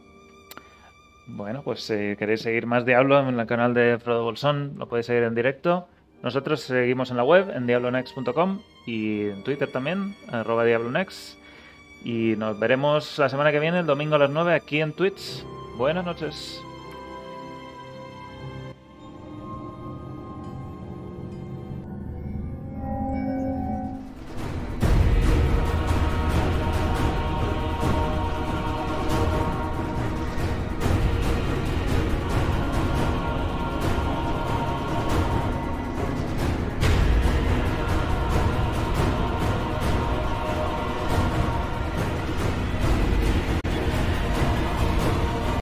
Bueno, pues si queréis seguir más Diablo en el canal de Frodo Bolsón, lo podéis seguir en directo. Nosotros seguimos en la web, en diablonext.com y en Twitter también, arroba diablonext. Y nos veremos la semana que viene, el domingo a las 9, aquí en Twitch. Buenas noches.